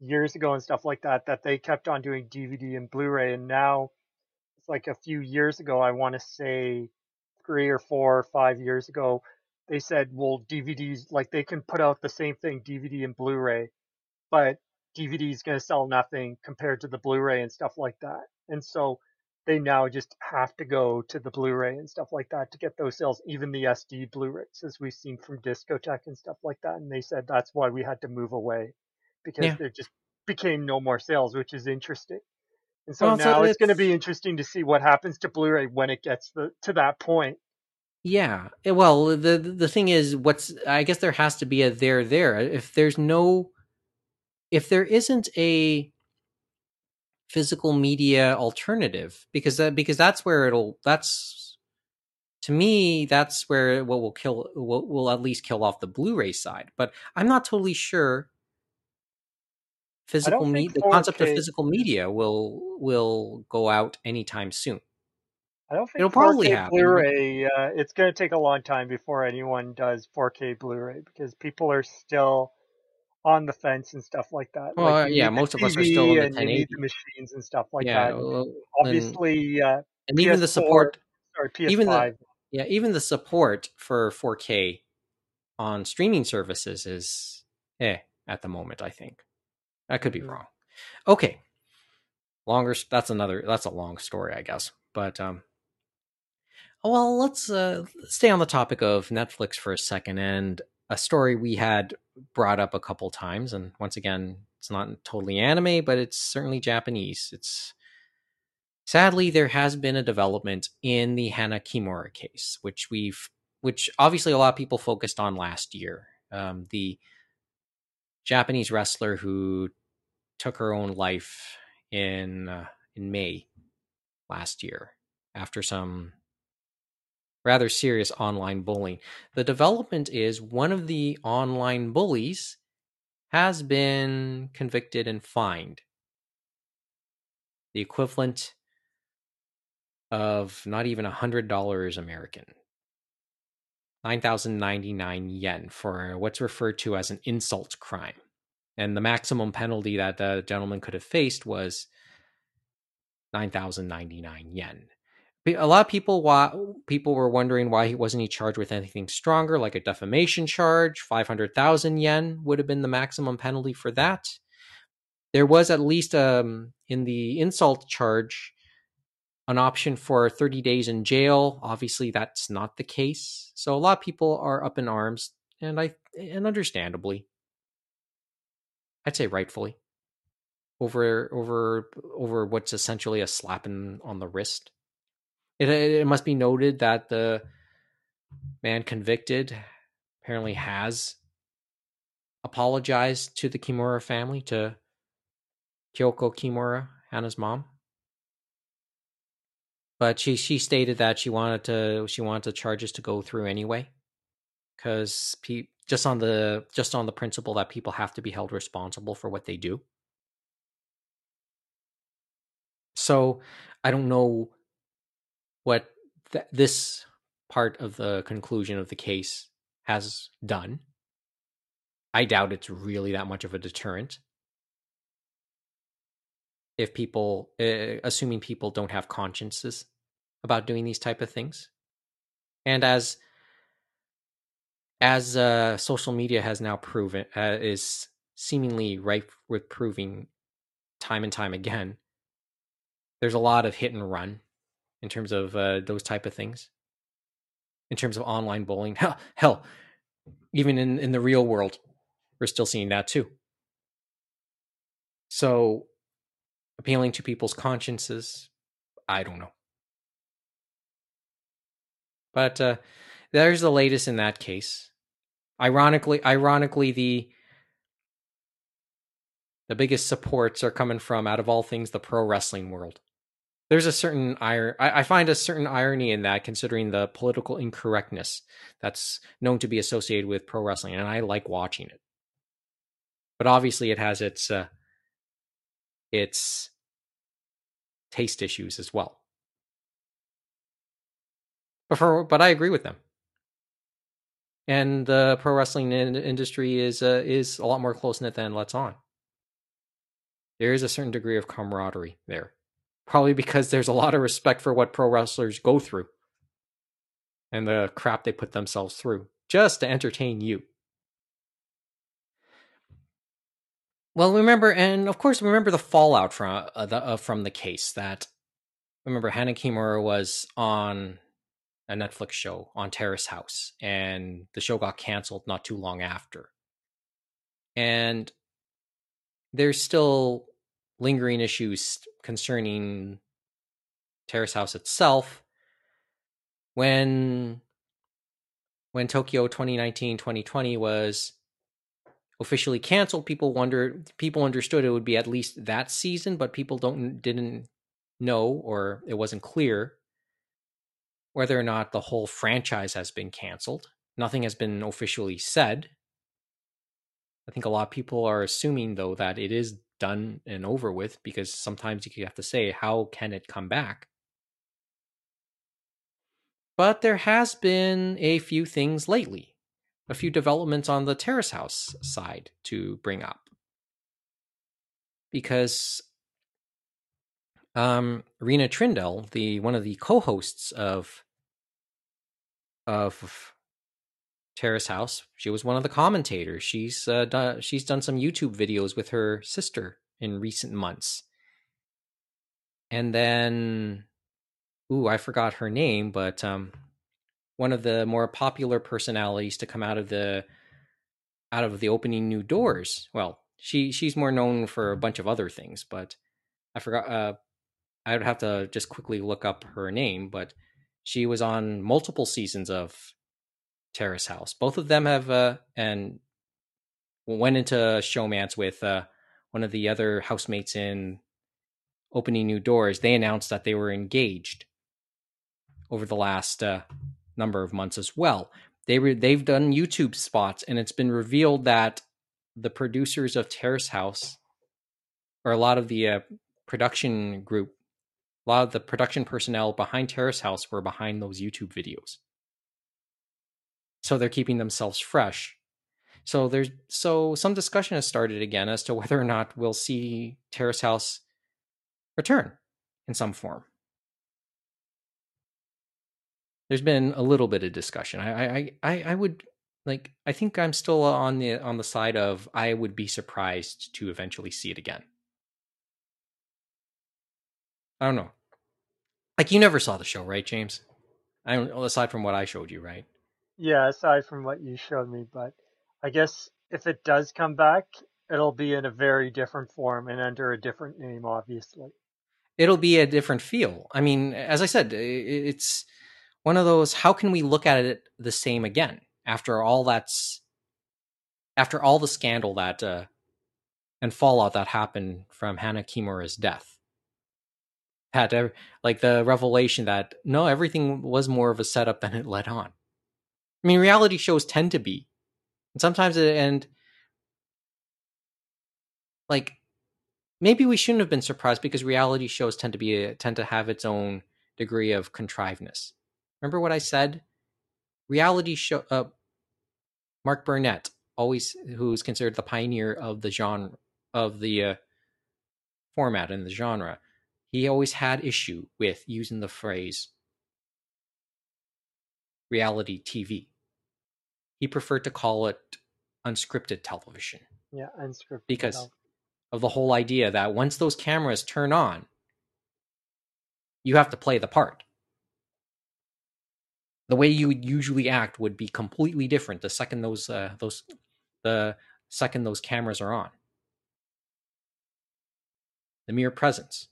years ago and stuff like that. That they kept on doing DVD and Blu-ray, and now it's like a few years ago. I want to say three or four or five years ago. They said, well, DVDs like they can put out the same thing, DVD and Blu-ray, but DVD is going to sell nothing compared to the Blu-ray and stuff like that. And so they now just have to go to the Blu-ray and stuff like that to get those sales, even the SD Blu-rays, as we've seen from Discotek and stuff like that. And they said that's why we had to move away because Yeah. there just became no more sales, which is interesting. And so Well, so now it's, going to be interesting to see what happens to Blu-ray when it gets the, to that point. yeah Eh, well the the thing is what's i guess there has to be a there there if there's no if there isn't a physical media alternative because that because that's where it'll that's to me that's where what will kill will, will at least kill off the blu-ray side but i'm not totally sure physical media the concept of physical media will will go out anytime soon I don't think It'll probably 4K happen. Blu-ray. Uh, it's going to take a long time before anyone does 4K Blu-ray because people are still on the fence and stuff like that. Well, uh, like yeah, most of us are still on the and you need 1080. the machines and stuff like yeah that. well, and, Obviously, uh, and even the support or PS5. even the- yeah even the support for 4k on streaming services is eh at the moment i think i could be Mhm. wrong okay longer that's another that's a long story i guess but um well let's uh stay on the topic of netflix for a second and a story we had brought up a couple times and once again it's not totally anime but it's certainly japanese. It's sadly there has been a development in the hana kimura case which we've which obviously a lot of people focused on last year. Um, the japanese wrestler who took her own life in uh, in may last year after some rather serious online bullying the development is one of the online bullies has been convicted and fined the equivalent of not even a hundred dollars American. 9,099 yen for what's referred to as an insult crime. And the maximum penalty that the gentleman could have faced was 9,099 yen. A lot of people why, people were wondering why he wasn't he charged with anything stronger like a defamation charge. 500,000 yen would have been the maximum penalty for that. There was at least um in the insult charge an option for 30 days in jail. Obviously, that's not the case. So a lot of people are up in arms, and I and understandably, I'd say rightfully, over over over what's essentially a slap in, on the wrist. It it must be noted that the man convicted apparently has apologized to the Kimura family, to Kyoko Kimura, Hana's mom. But she she stated that she wanted to she wanted the charges to go through anyway because pe- just on the just on the principle that people have to be held responsible for what they do. So i don't know what th- this part of the conclusion of the case has done. I doubt it's really that much of a deterrent. If people uh, assuming people don't have consciences about doing these type of things. And as as uh, social media has now proven, uh, is seemingly ripe with proving time and time again. There's a lot of hit and run in terms of uh, those type of things. In terms of online bullying, hell, hell, even in in the real world, we're still seeing that too. So, appealing to people's consciences, I don't know. But uh, there's the latest in that case. Ironically, ironically, the the biggest supports are coming from out of all things the pro wrestling world. There's a certain ir- I, I find a certain irony in that, considering the political incorrectness that's known to be associated with pro wrestling, and I like watching it. But obviously, it has its uh, its taste issues as well. But for but I agree with them. And the pro wrestling in- industry is uh, is a lot more close knit than Let's On. There is a certain degree of camaraderie there, probably because there's a lot of respect for what pro wrestlers go through and the crap they put themselves through just to entertain you. Well, remember, and of course, remember the fallout from uh, the uh, from the case. That remember, Hana Kimura was on a Netflix show on Terrace House, and the show got canceled not too long after. And there's still lingering issues concerning Terrace House itself. When when Tokyo 2019-2020 was officially canceled, people wondered people understood it would be at least that season, but people don't didn't know or it wasn't clear whether or not the whole franchise has been canceled. Nothing has been officially said. I think a lot of people are assuming though that it is done and over with because sometimes you have to say how can it come back? But there has been a few things lately, a few developments on the Terrace House side to bring up. Because um, Reina Triendl, the one of the co-hosts of of Terrace House, she was one of the commentators. She's uh, done, she's done some YouTube videos with her sister in recent months, and then, ooh, I forgot her name, but um, one of the more popular personalities to come out of the out of the opening new doors. Well, she she's more known for a bunch of other things, but I forgot. Uh, I would have to just quickly look up her name, but she was on multiple seasons of Terrace House. Both of them have uh, and went into showmance with uh, one of the other housemates in opening new doors. They announced that they were engaged over the last uh, number of months as well. They re- they've done YouTube spots, and it's been revealed that the producers of Terrace House, or a lot of the uh, production group, a lot of the production personnel behind Terrace House were behind those YouTube videos. So they're keeping themselves fresh. So there's so some discussion has started again as to whether or not we'll see Terrace House return in some form. There's been a little bit of discussion. I I I, I would like I think I'm still on the on the side of I would be surprised to eventually see it again. I don't know. Like you never saw the show, right, James? I aside from what I showed you, right? Yeah, aside from what you showed me, but I guess if it does come back, it'll be in a very different form and under a different name, obviously. It'll be a different feel. I mean, as I said, it's one of those how can we look at it the same again after all that's after all the scandal that uh, and fallout that happened from Hana Kimura's death had like the revelation that no everything was more of a setup than it led on i mean reality shows tend to be. And sometimes it and like maybe we shouldn't have been surprised because reality shows tend to be tend to have its own degree of contrivedness. Remember what i said? Reality show uh, mark burnett always who's considered the pioneer of the genre of the uh, format and the genre he always had issue with using the phrase reality TV. He preferred to call it unscripted television. Yeah, unscripted. Because television. of the whole idea that once those cameras turn on, you have to play the part. The way you would usually act would be completely different the second those uh, those the second those cameras are on. The mere presence,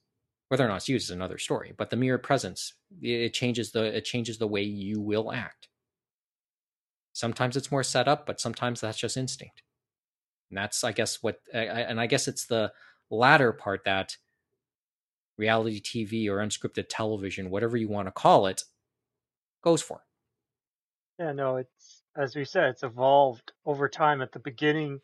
whether or not it's used is another story, but the mere presence it changes the it changes the way you will act. Sometimes it's more set up, but sometimes that's just instinct. And that's, I guess, what, and I guess it's the latter part that reality TV or unscripted television, whatever you want to call it, goes for. Yeah, no, it's as we said, it's evolved over time. At the beginning,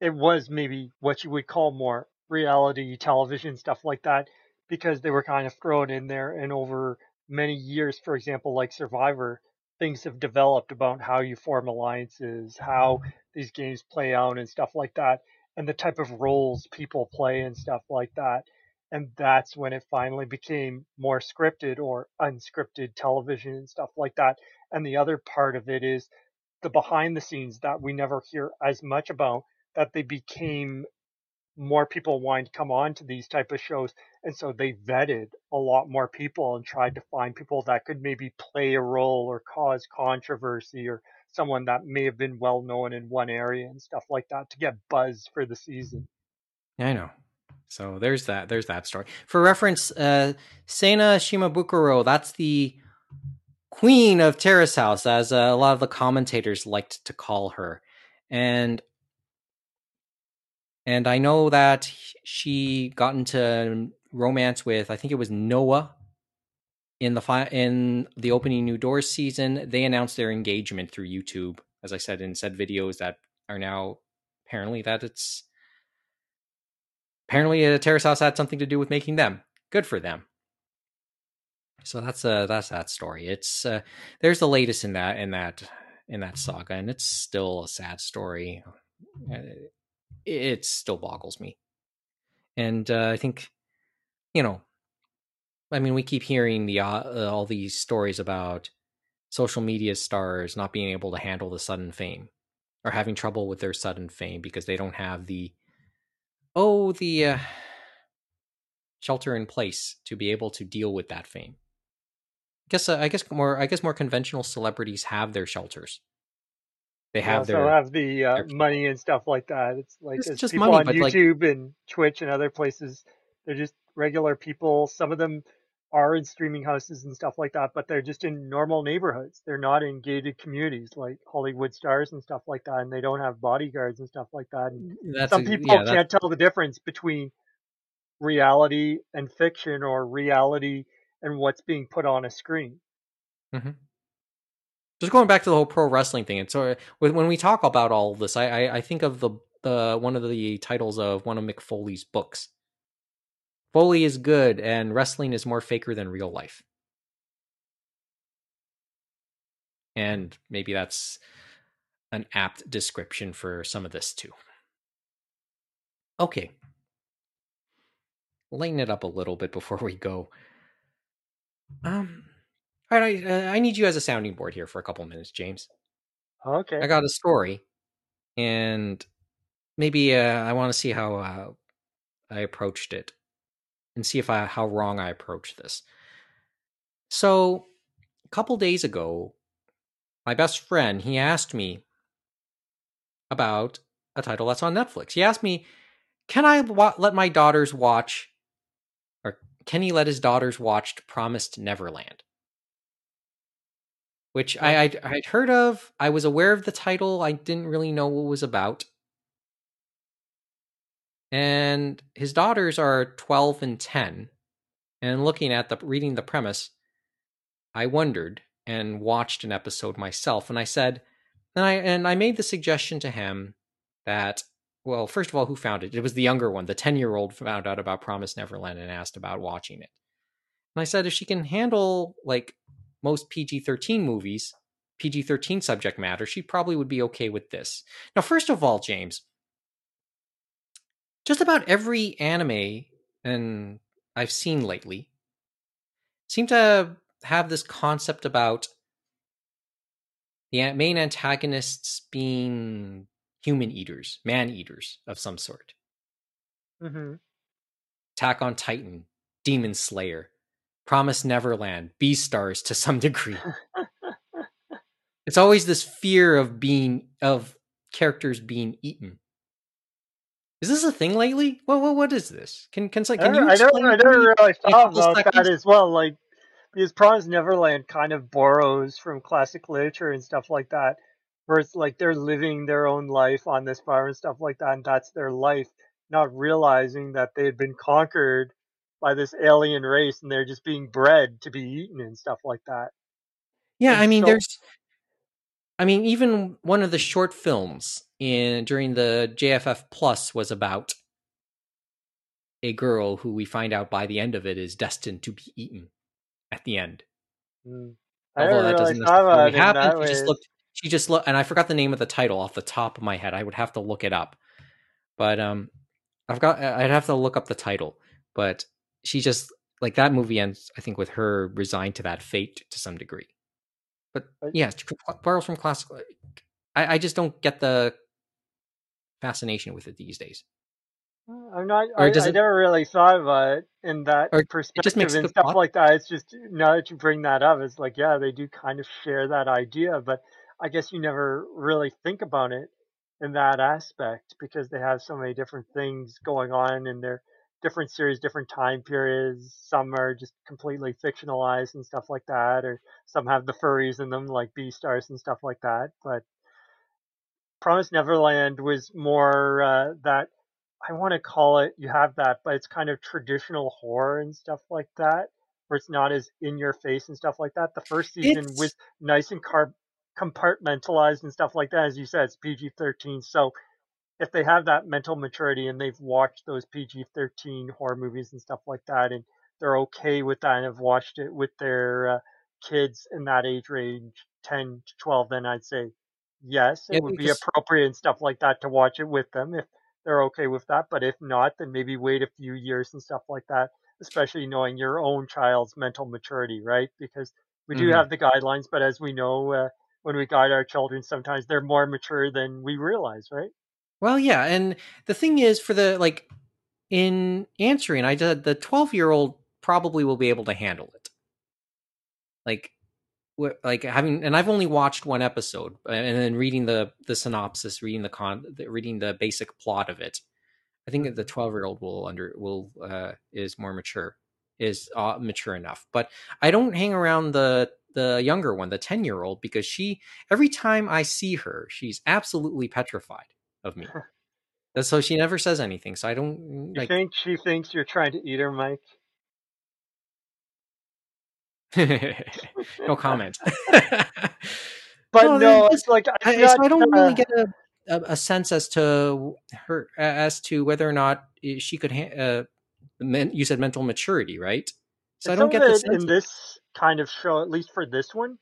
it was maybe what you would call more reality television stuff like that because they were kind of thrown in there and over many years, for example, like Survivor, things have developed about how you form alliances, how these games play out and stuff like that, and the type of roles people play and stuff like that. And that's when it finally became more scripted or unscripted television and stuff like that. And the other part of it is the behind the scenes that we never hear as much about that they became more people wanting to come on to these type of shows and so they vetted a lot more people and tried to find people that could maybe play a role or cause controversy or someone that may have been well known in one area and stuff like that to get buzz for the season. Yeah i know. So there's that there's that story. For reference uh Seina Shimabukuro that's the queen of terrace house as uh, a lot of the commentators liked to call her. And and I know that she got into romance with I think it was Noah in the fi- in the opening New Doors season. They announced their engagement through YouTube, as I said in said videos that are now apparently that it's apparently a terrace house had something to do with making them. Good for them. So that's uh that's that story. It's uh there's the latest in that in that in that saga, and it's still a sad story. Uh, it still boggles me. And uh, I think, you know, I mean, we keep hearing the uh, all these stories about social media stars not being able to handle the sudden fame or having trouble with their sudden fame because they don't have the oh the uh, shelter in place to be able to deal with that fame. I guess uh, I guess more I guess more conventional celebrities have their shelters they have they their have the uh, money and stuff like that. It's like it's just people money, on but like YouTube and Twitch and other places. They're just regular people. Some of them are in streaming houses and stuff like that, but they're just in normal neighborhoods. They're not in gated communities like Hollywood stars and stuff like that, and they don't have bodyguards and stuff like that. And that's some a- people yeah, can't tell the difference between reality and fiction or reality and what's being put on a screen. Mm-hmm. just going back to the whole pro wrestling thing. And so uh, when we talk about all this, I, I I think of the the one of the titles of one of Mick Foley's books. Foley is good, and wrestling is more faker than real life. And maybe that's an apt description for some of this too. Okay. Lighten it up a little bit before we go. Um, all right, I, I need you as a sounding board here for a couple minutes, James. Okay. I got a story, and maybe uh, I want to see how uh, I approached it, and see if I how wrong I approach this. So, a couple days ago, my best friend he asked me about a title that's on Netflix. He asked me, "Can I wa- let my daughters watch, or can he let his daughters watch Promised Neverland?" Which I I'd, I'd heard of. I was aware of the title. I didn't really know what it was about. And his daughters are 12 and 10. And looking at the reading the premise, I wondered and watched an episode myself and I said and I and I made the suggestion to him that well, first of all, who found it? It was the younger one, the 10-year-old found out about Promise Neverland and asked about watching it. And I said if she can handle like most PG-13 movies, PG-13 subject matter, she probably would be okay with this. Now, first of all, James, just about every anime and I've seen lately seem to have this concept about the main antagonists being human eaters, man eaters of some sort. hmm Attack on Titan, Demon Slayer, Promise Neverland, Beastars to some degree. it's always this fear of being of characters being eaten. Is this a thing lately? Well, what what is this? Can can can I, you I don't, I never really thought about that as well. Like, because Promise Neverland kind of borrows from classic literature and stuff like that, where it's like they're living their own life on this farm and stuff like that, and that's their life, not realizing that they had been conquered by this alien race and they're just being bred to be eaten and stuff like that. Yeah, And I mean, so, there's, I mean, even one of the short films in during the JFF Plus was about a girl who we find out by the end of it is destined to be eaten at the end. mm, Although that really doesn't necessarily happen. She just looked. She just looked, and I forgot the name of the title off the top of my head. I would have to look it up, but um, I've got. I'd have to look up the title. But she just like that movie ends. I think with her resigned to that fate to some degree. But yeah, she borrows from classical. I, I just don't get the fascination with it these days. I'm not. I, I it? never really thought about it in that Or it just perspective and stuff plot. like that. It's just now that you bring that up, it's like yeah, they do kind of share that idea, but I guess you never really think about it in that aspect because they have so many different things going on in their different series, different time periods. Some are just completely fictionalized and stuff like that, or some have the furries in them, like Beastars and stuff like that. But Promise Neverland was more uh, that I want to call it. You have that, but it's kind of traditional horror and stuff like that, where it's not as in your face and stuff like that. The first season was nice and car- compartmentalized and stuff like that. As you said, it's PG thirteen, so if they have that mental maturity and they've watched those PG 13 horror movies and stuff like that, and they're okay with that and have watched it with their uh, kids in that age range, 10 to 12, then I'd say yes, yeah it would be appropriate and stuff like that to watch it with them if they're okay with that. But if not, then maybe wait a few years and stuff like that, especially knowing your own child's mental maturity, right? Because we do mhm. have the guidelines, but as we know, uh, when we guide our children, sometimes they're more mature than we realize, right? Well, yeah, and the thing is, for the like in answering, I did the twelve year old probably will be able to handle it. Like like having and I've only watched one episode and then reading the the synopsis, reading the con reading the basic plot of it. I think that the 12 year old will under will uh is more mature is uh, mature enough. But I don't hang around the the younger one, the 10 year old because she every time I see her, she's absolutely petrified of me. And so she never says anything. So I don't You think she thinks you're trying to eat her, Mike? no comment. But no, no, it's like I, so. I don't really Uh, get a, a, a sense as to her as to whether or not she could. Ha- uh, men, you said mental maturity, right? So I don't get the in this kind of show, at least for this one,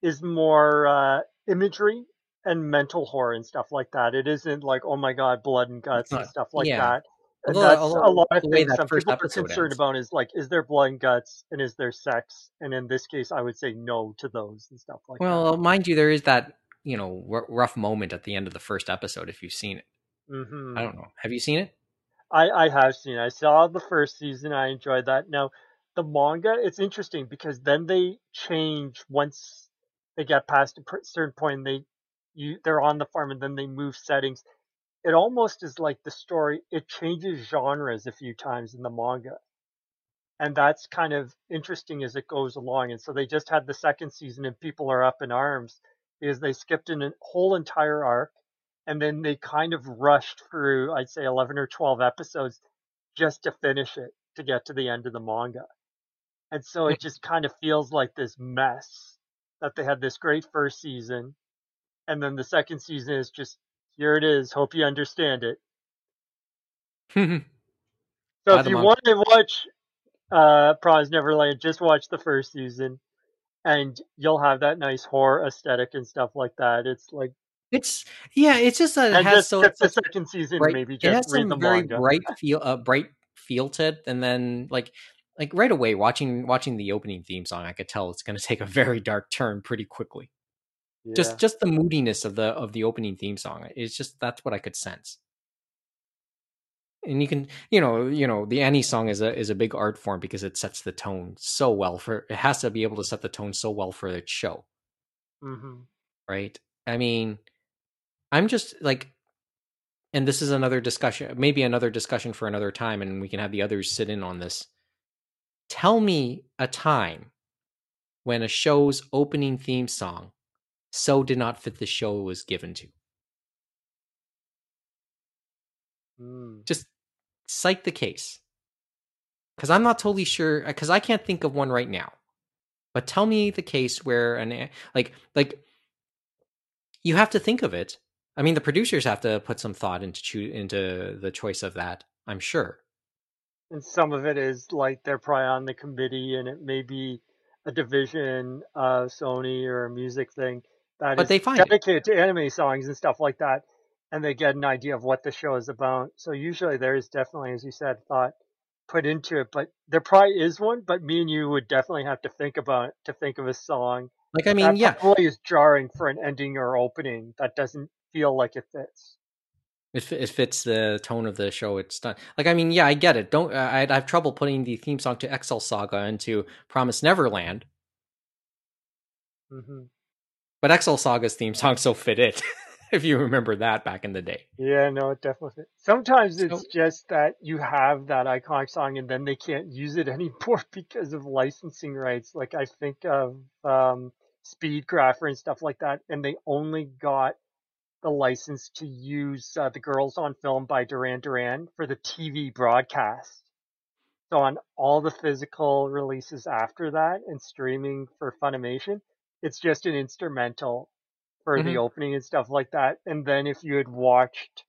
is more uh, imagery and mental horror and stuff like that. It isn't like oh my god, blood and guts and stuff like Yeah. that. And Although, that's a lot of things that some people are concerned ends. about is like, is there blood and guts and is there sex? And in this case, I would say no to those and stuff like that. Well, mind you, there is that you know r- rough moment at the end of the first episode. If you've seen it, hmm I don't know. Have you seen it? I, I have seen. I saw the first season. I enjoyed that. Now, the manga, it's interesting because then they change once they get past a certain point. And they you they're on the farm and then they move settings. It almost is like the story. It changes genres a few times in the manga, and that's kind of interesting as it goes along. And so they just had the second season, and people are up in arms because they skipped an, a whole entire arc, and then they kind of rushed through. I'd say eleven or twelve episodes just to finish it to get to the end of the manga. And so it just kind of feels like this mess that they had this great first season and then the second season is just here it is. Hope you understand it. So if you want to watch uh Promise Neverland, just watch the first season and you'll have that nice horror aesthetic and stuff like that. It's like It's yeah. It's just that it and has just so the second season, bright. maybe It just has read the some very manga. bright feel, uh, bright feel to it, and then like like right away watching watching the opening theme song, I could tell it's going to take a very dark turn pretty quickly. Yeah. Just just the moodiness of the of the opening theme song. It's just that's what I could sense. And you can, you know, you know, the anime song is a is a big art form because it sets the tone so well for it has to be able to set the tone so well for its show. hmm right? I mean, I'm just like, and this is another discussion, maybe another discussion for another time, and we can have the others sit in on this. Tell me a time when a show's opening theme song so did not fit the show it was given to. Mm. Just cite the case. Because I'm not totally sure, because I can't think of one right now. But tell me the case where an like like you have to think of it. I mean, the producers have to put some thought into choo- into the choice of that. I'm sure. And some of it is like they're probably on the committee, and it may be a division of Sony or a music thing that But they find it. dedicated to anime songs and stuff like that, and they get an idea of what the show is about. So usually there is definitely, as you said, thought put into it. But there probably is one, but me and you would definitely have to think about it to think of a song Like I mean, that yeah, probably is jarring for an ending or opening that doesn't feel like it fits. it, it fits the tone of the show it's done. Like I mean, yeah, I get it. Don't I, I have trouble putting the theme song to Excel Saga into Promise Neverland, hmm but Excel Saga's theme song so fit it. if you remember that back in the day. Yeah, no, it definitely. Sometimes it's So- just that you have that iconic song and then they can't use it anymore because of licensing rights. Like I think of um, Speed Grapher and stuff like that, and they only got the license to use uh, the Girls on Film by Duran Duran for the TV broadcast. So on all the physical releases after that and streaming for Funimation, it's just an instrumental for the Mhm. opening and stuff like that. And then if you had watched,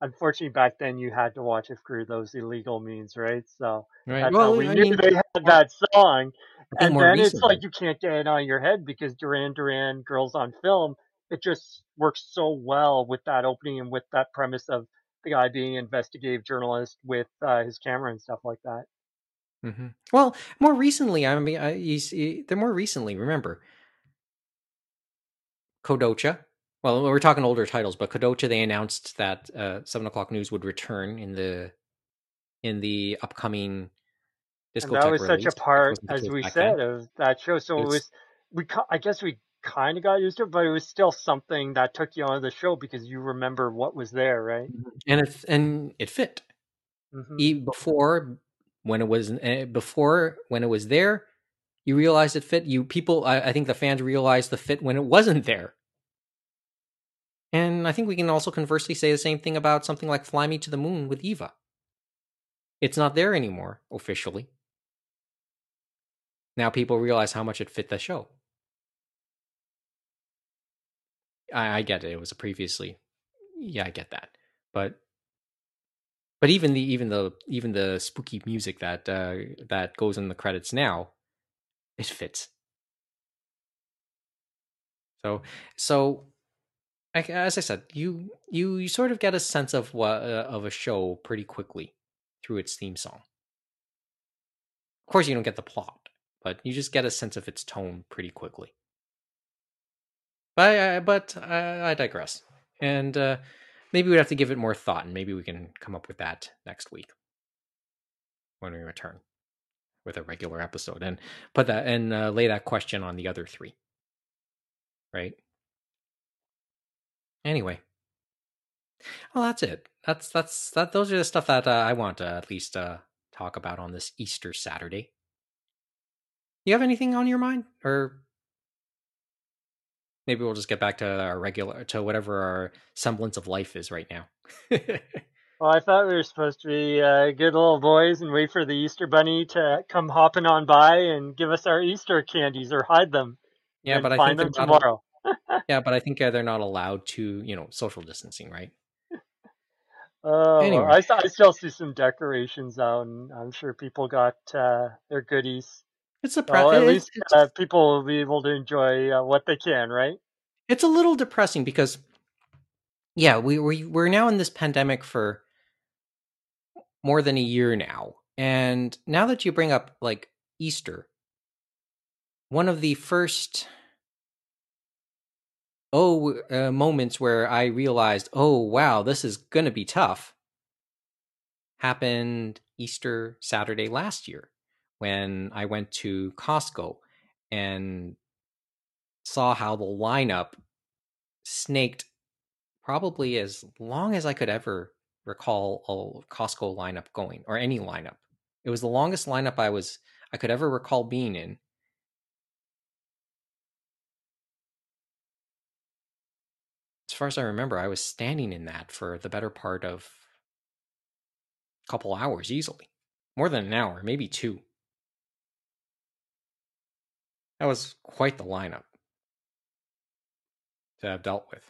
unfortunately back then you had to watch it through those illegal means, right? So Right. that's well, how we I knew mean, they had that song. And more then it's like you can't get it on your head because Duran Duran Girls on Film, it just works so well with that opening and with that premise of the guy being an investigative journalist with uh, his camera and stuff like that. hmm Well, more recently, I mean, I, you see, they're more recently. Remember, Kodocha. Well, we're talking older titles, but Kodocha. They announced that uh, Seven O'clock News would return in the in the upcoming and Discotek that was such release, a part, as we said, then. of that show. So it was, we, I guess we kind of got used to it, but it was still something that took you on the show because you remember what was there, right? and it and it fit. hmm E- before when it was eh, before when it was there, you realized it fit. You people, I, I think the fans realized the fit when it wasn't there. And I think we can also conversely say the same thing about something like Fly Me to the Moon with Eva. It's not there anymore officially. Now people realize how much it fit the show. I, I get it. It was a previously, yeah, I get that. But but even the even the even the spooky music that uh, that goes in the credits now, it fits. So so as I said, you you you sort of get a sense of what uh, of a show pretty quickly through its theme song. Of course, you don't get the plot, but you just get a sense of its tone pretty quickly. But I, but I, I digress, and uh, maybe we'd have to give it more thought, and maybe we can come up with that next week when we return with a regular episode, and put that and uh, lay that question on the other three. Right. Anyway, well, that's it. That's that's that. Those are the stuff that uh, I want to at least uh, talk about on this Easter Saturday. You have anything on your mind, or maybe we'll just get back to our regular to whatever our semblance of life is right now. Well, I thought we were supposed to be uh, good little boys and wait for the Easter Bunny to come hopping on by and give us our Easter candies or hide them. yeah, but I think them they're not, yeah, but I think uh, they're not allowed to, you know, social distancing, right? Oh, Anyway. I, I still see some decorations out, and I'm sure people got uh, their goodies. It's a So pre- at least uh, people will be able to enjoy uh, what they can, right? it's a little depressing because yeah we we we're now in this pandemic for more than a year now. And now that you bring up like easter one of the first oh uh, moments where I realized, oh wow, this is gonna be tough, happened Easter Saturday last year when I went to Costco and saw how the lineup snaked probably as long as I could ever recall a Costco lineup going or any lineup. It was the longest lineup I was I could ever recall being in. As far as I remember, I was standing in that for the better part of a couple hours easily. More than an hour, maybe two. That was quite the lineup to have dealt with.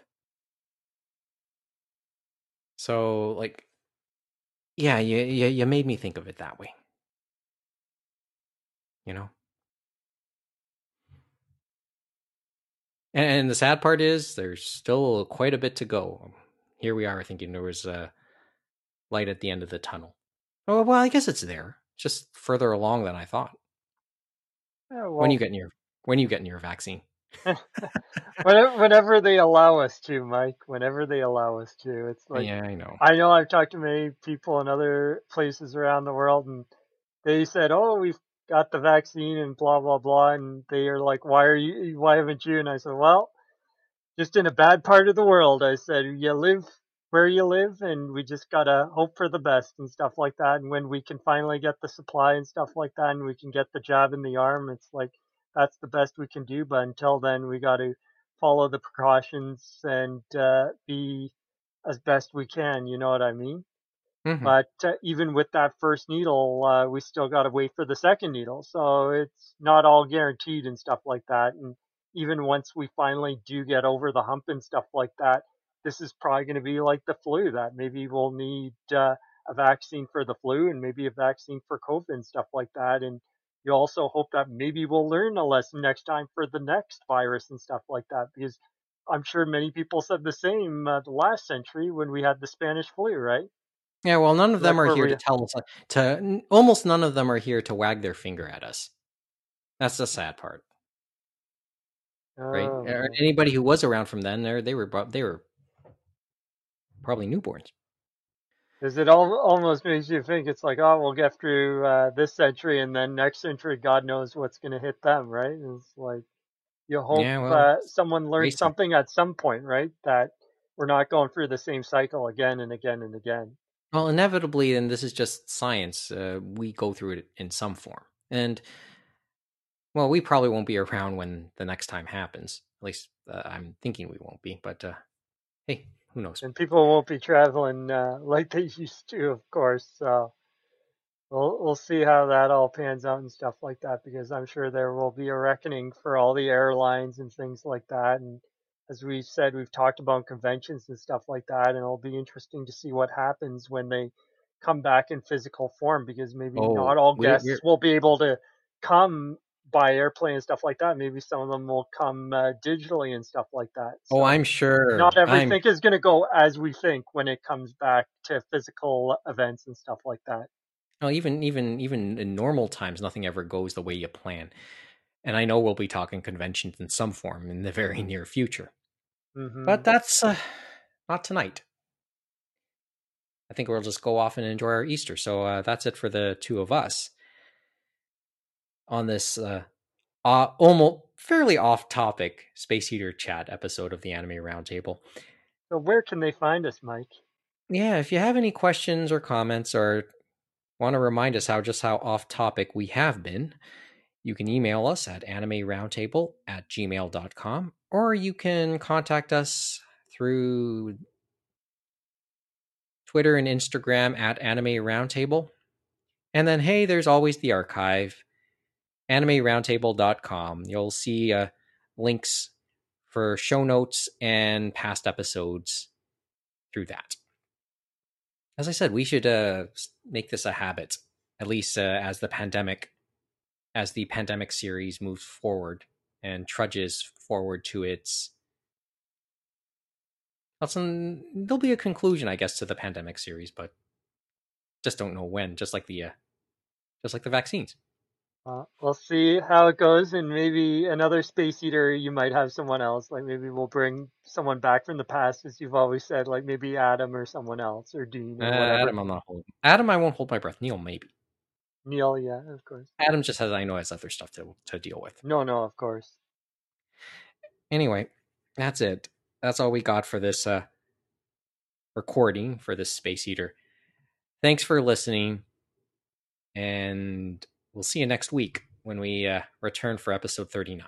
So, like, yeah, you, you, you made me think of it that way. You know? And, and the sad part is there's still quite a bit to go. Um, here we are thinking there was a light at the end of the tunnel. Oh, well, I guess it's there. Just further along than I thought. Well, When you get your when you getting your vaccine? whenever, whenever they allow us to, Mike. Whenever they allow us to, it's like yeah, I know. I know I've talked to many people in other places around the world, and they said, "Oh, we've got the vaccine," and blah blah blah, and they are like, "Why are you? Why haven't you?" And I said, "Well, just in a bad part of the world." I said, "You live where you live, and we just gotta hope for the best and stuff like that. And when we can finally get the supply and stuff like that, and we can get the jab in the arm, it's like that's the best we can do. But until then, we got to follow the precautions and uh, be as best we can. You know what I mean? Mhm. But uh, even with that first needle, uh, we still got to wait for the second needle. So it's not all guaranteed and stuff like that. And even once we finally do get over the hump and stuff like that, this is probably going to be like the flu that maybe we'll need uh, a vaccine for the flu and maybe a vaccine for COVID and stuff like that. And you also hope that maybe we'll learn a lesson next time for the next virus and stuff like that because I'm sure many people said the same uh, the last century when we had the Spanish flu, right? Yeah, well, none of them are here we- to tell us to almost none of them are here to wag their finger at us. That's the sad part, right? Oh, man. Anybody who was around from then, they were they were probably newborns. Because it all, almost makes you think it's like, oh, we'll get through uh, this century and then next century, God knows what's going to hit them, right? It's like you hope Yeah, well, uh, someone learns something at some point, right? That we're not going through the same cycle again and again and again. Well, inevitably, and this is just science, uh, we go through it in some form. And, well, we probably won't be around when the next time happens. At least uh, I'm thinking we won't be. But, uh, hey, who knows? And people won't be traveling uh, like they used to, of course. So we'll we'll see how that all pans out and stuff like that. Because I'm sure there will be a reckoning for all the airlines and things like that. And as we said, we've talked about conventions and stuff like that, and it'll be interesting to see what happens when they come back in physical form. Because maybe Oh, not all we're- guests we're- will be able to come by airplane and stuff like that. Maybe some of them will come uh, digitally and stuff like that. Oh, I'm sure. not I'm- everything is going to go as we think when it comes back to physical events and stuff like that. Well, even even even in normal times, nothing ever goes the way you plan. And I know we'll be talking conventions in some form in the very near future. hmm But that's uh, not tonight. I think we'll just go off and enjoy our Easter. So uh, that's it for the two of us on this uh, uh, almost fairly off-topic space heater chat episode of the Anime Roundtable. so where can they find us, Mike? Yeah, if you have any questions or comments or want to remind us how just how off topic we have been, you can email us at animeroundtable at gmail.com or you can contact us through Twitter and Instagram at Anime Roundtable. And then, hey, there's always the archive, animeroundtable.com. You'll see uh, links for show notes and past episodes through that as I said, we should uh, make this a habit, at least uh, as the pandemic, as the pandemic series moves forward and trudges forward to its. There'll be a conclusion, I guess, to the pandemic series, but just don't know when. Just like the, uh, just like the vaccines. Uh, we'll see how it goes, and maybe another space eater. You might have someone else. Like maybe we'll bring someone back from the past, as you've always said. Like maybe Adam or someone else, or Dean or Uh. Adam, I'm not holding. Adam, I won't hold my breath. Neil, maybe. Neil, yeah, of course. Adam just has, I know, has other stuff to to deal with. No, no, of course. Anyway, that's it. That's all we got for this uh recording for this space eater. Thanks for listening, and we'll see you next week when we uh, return for episode 39.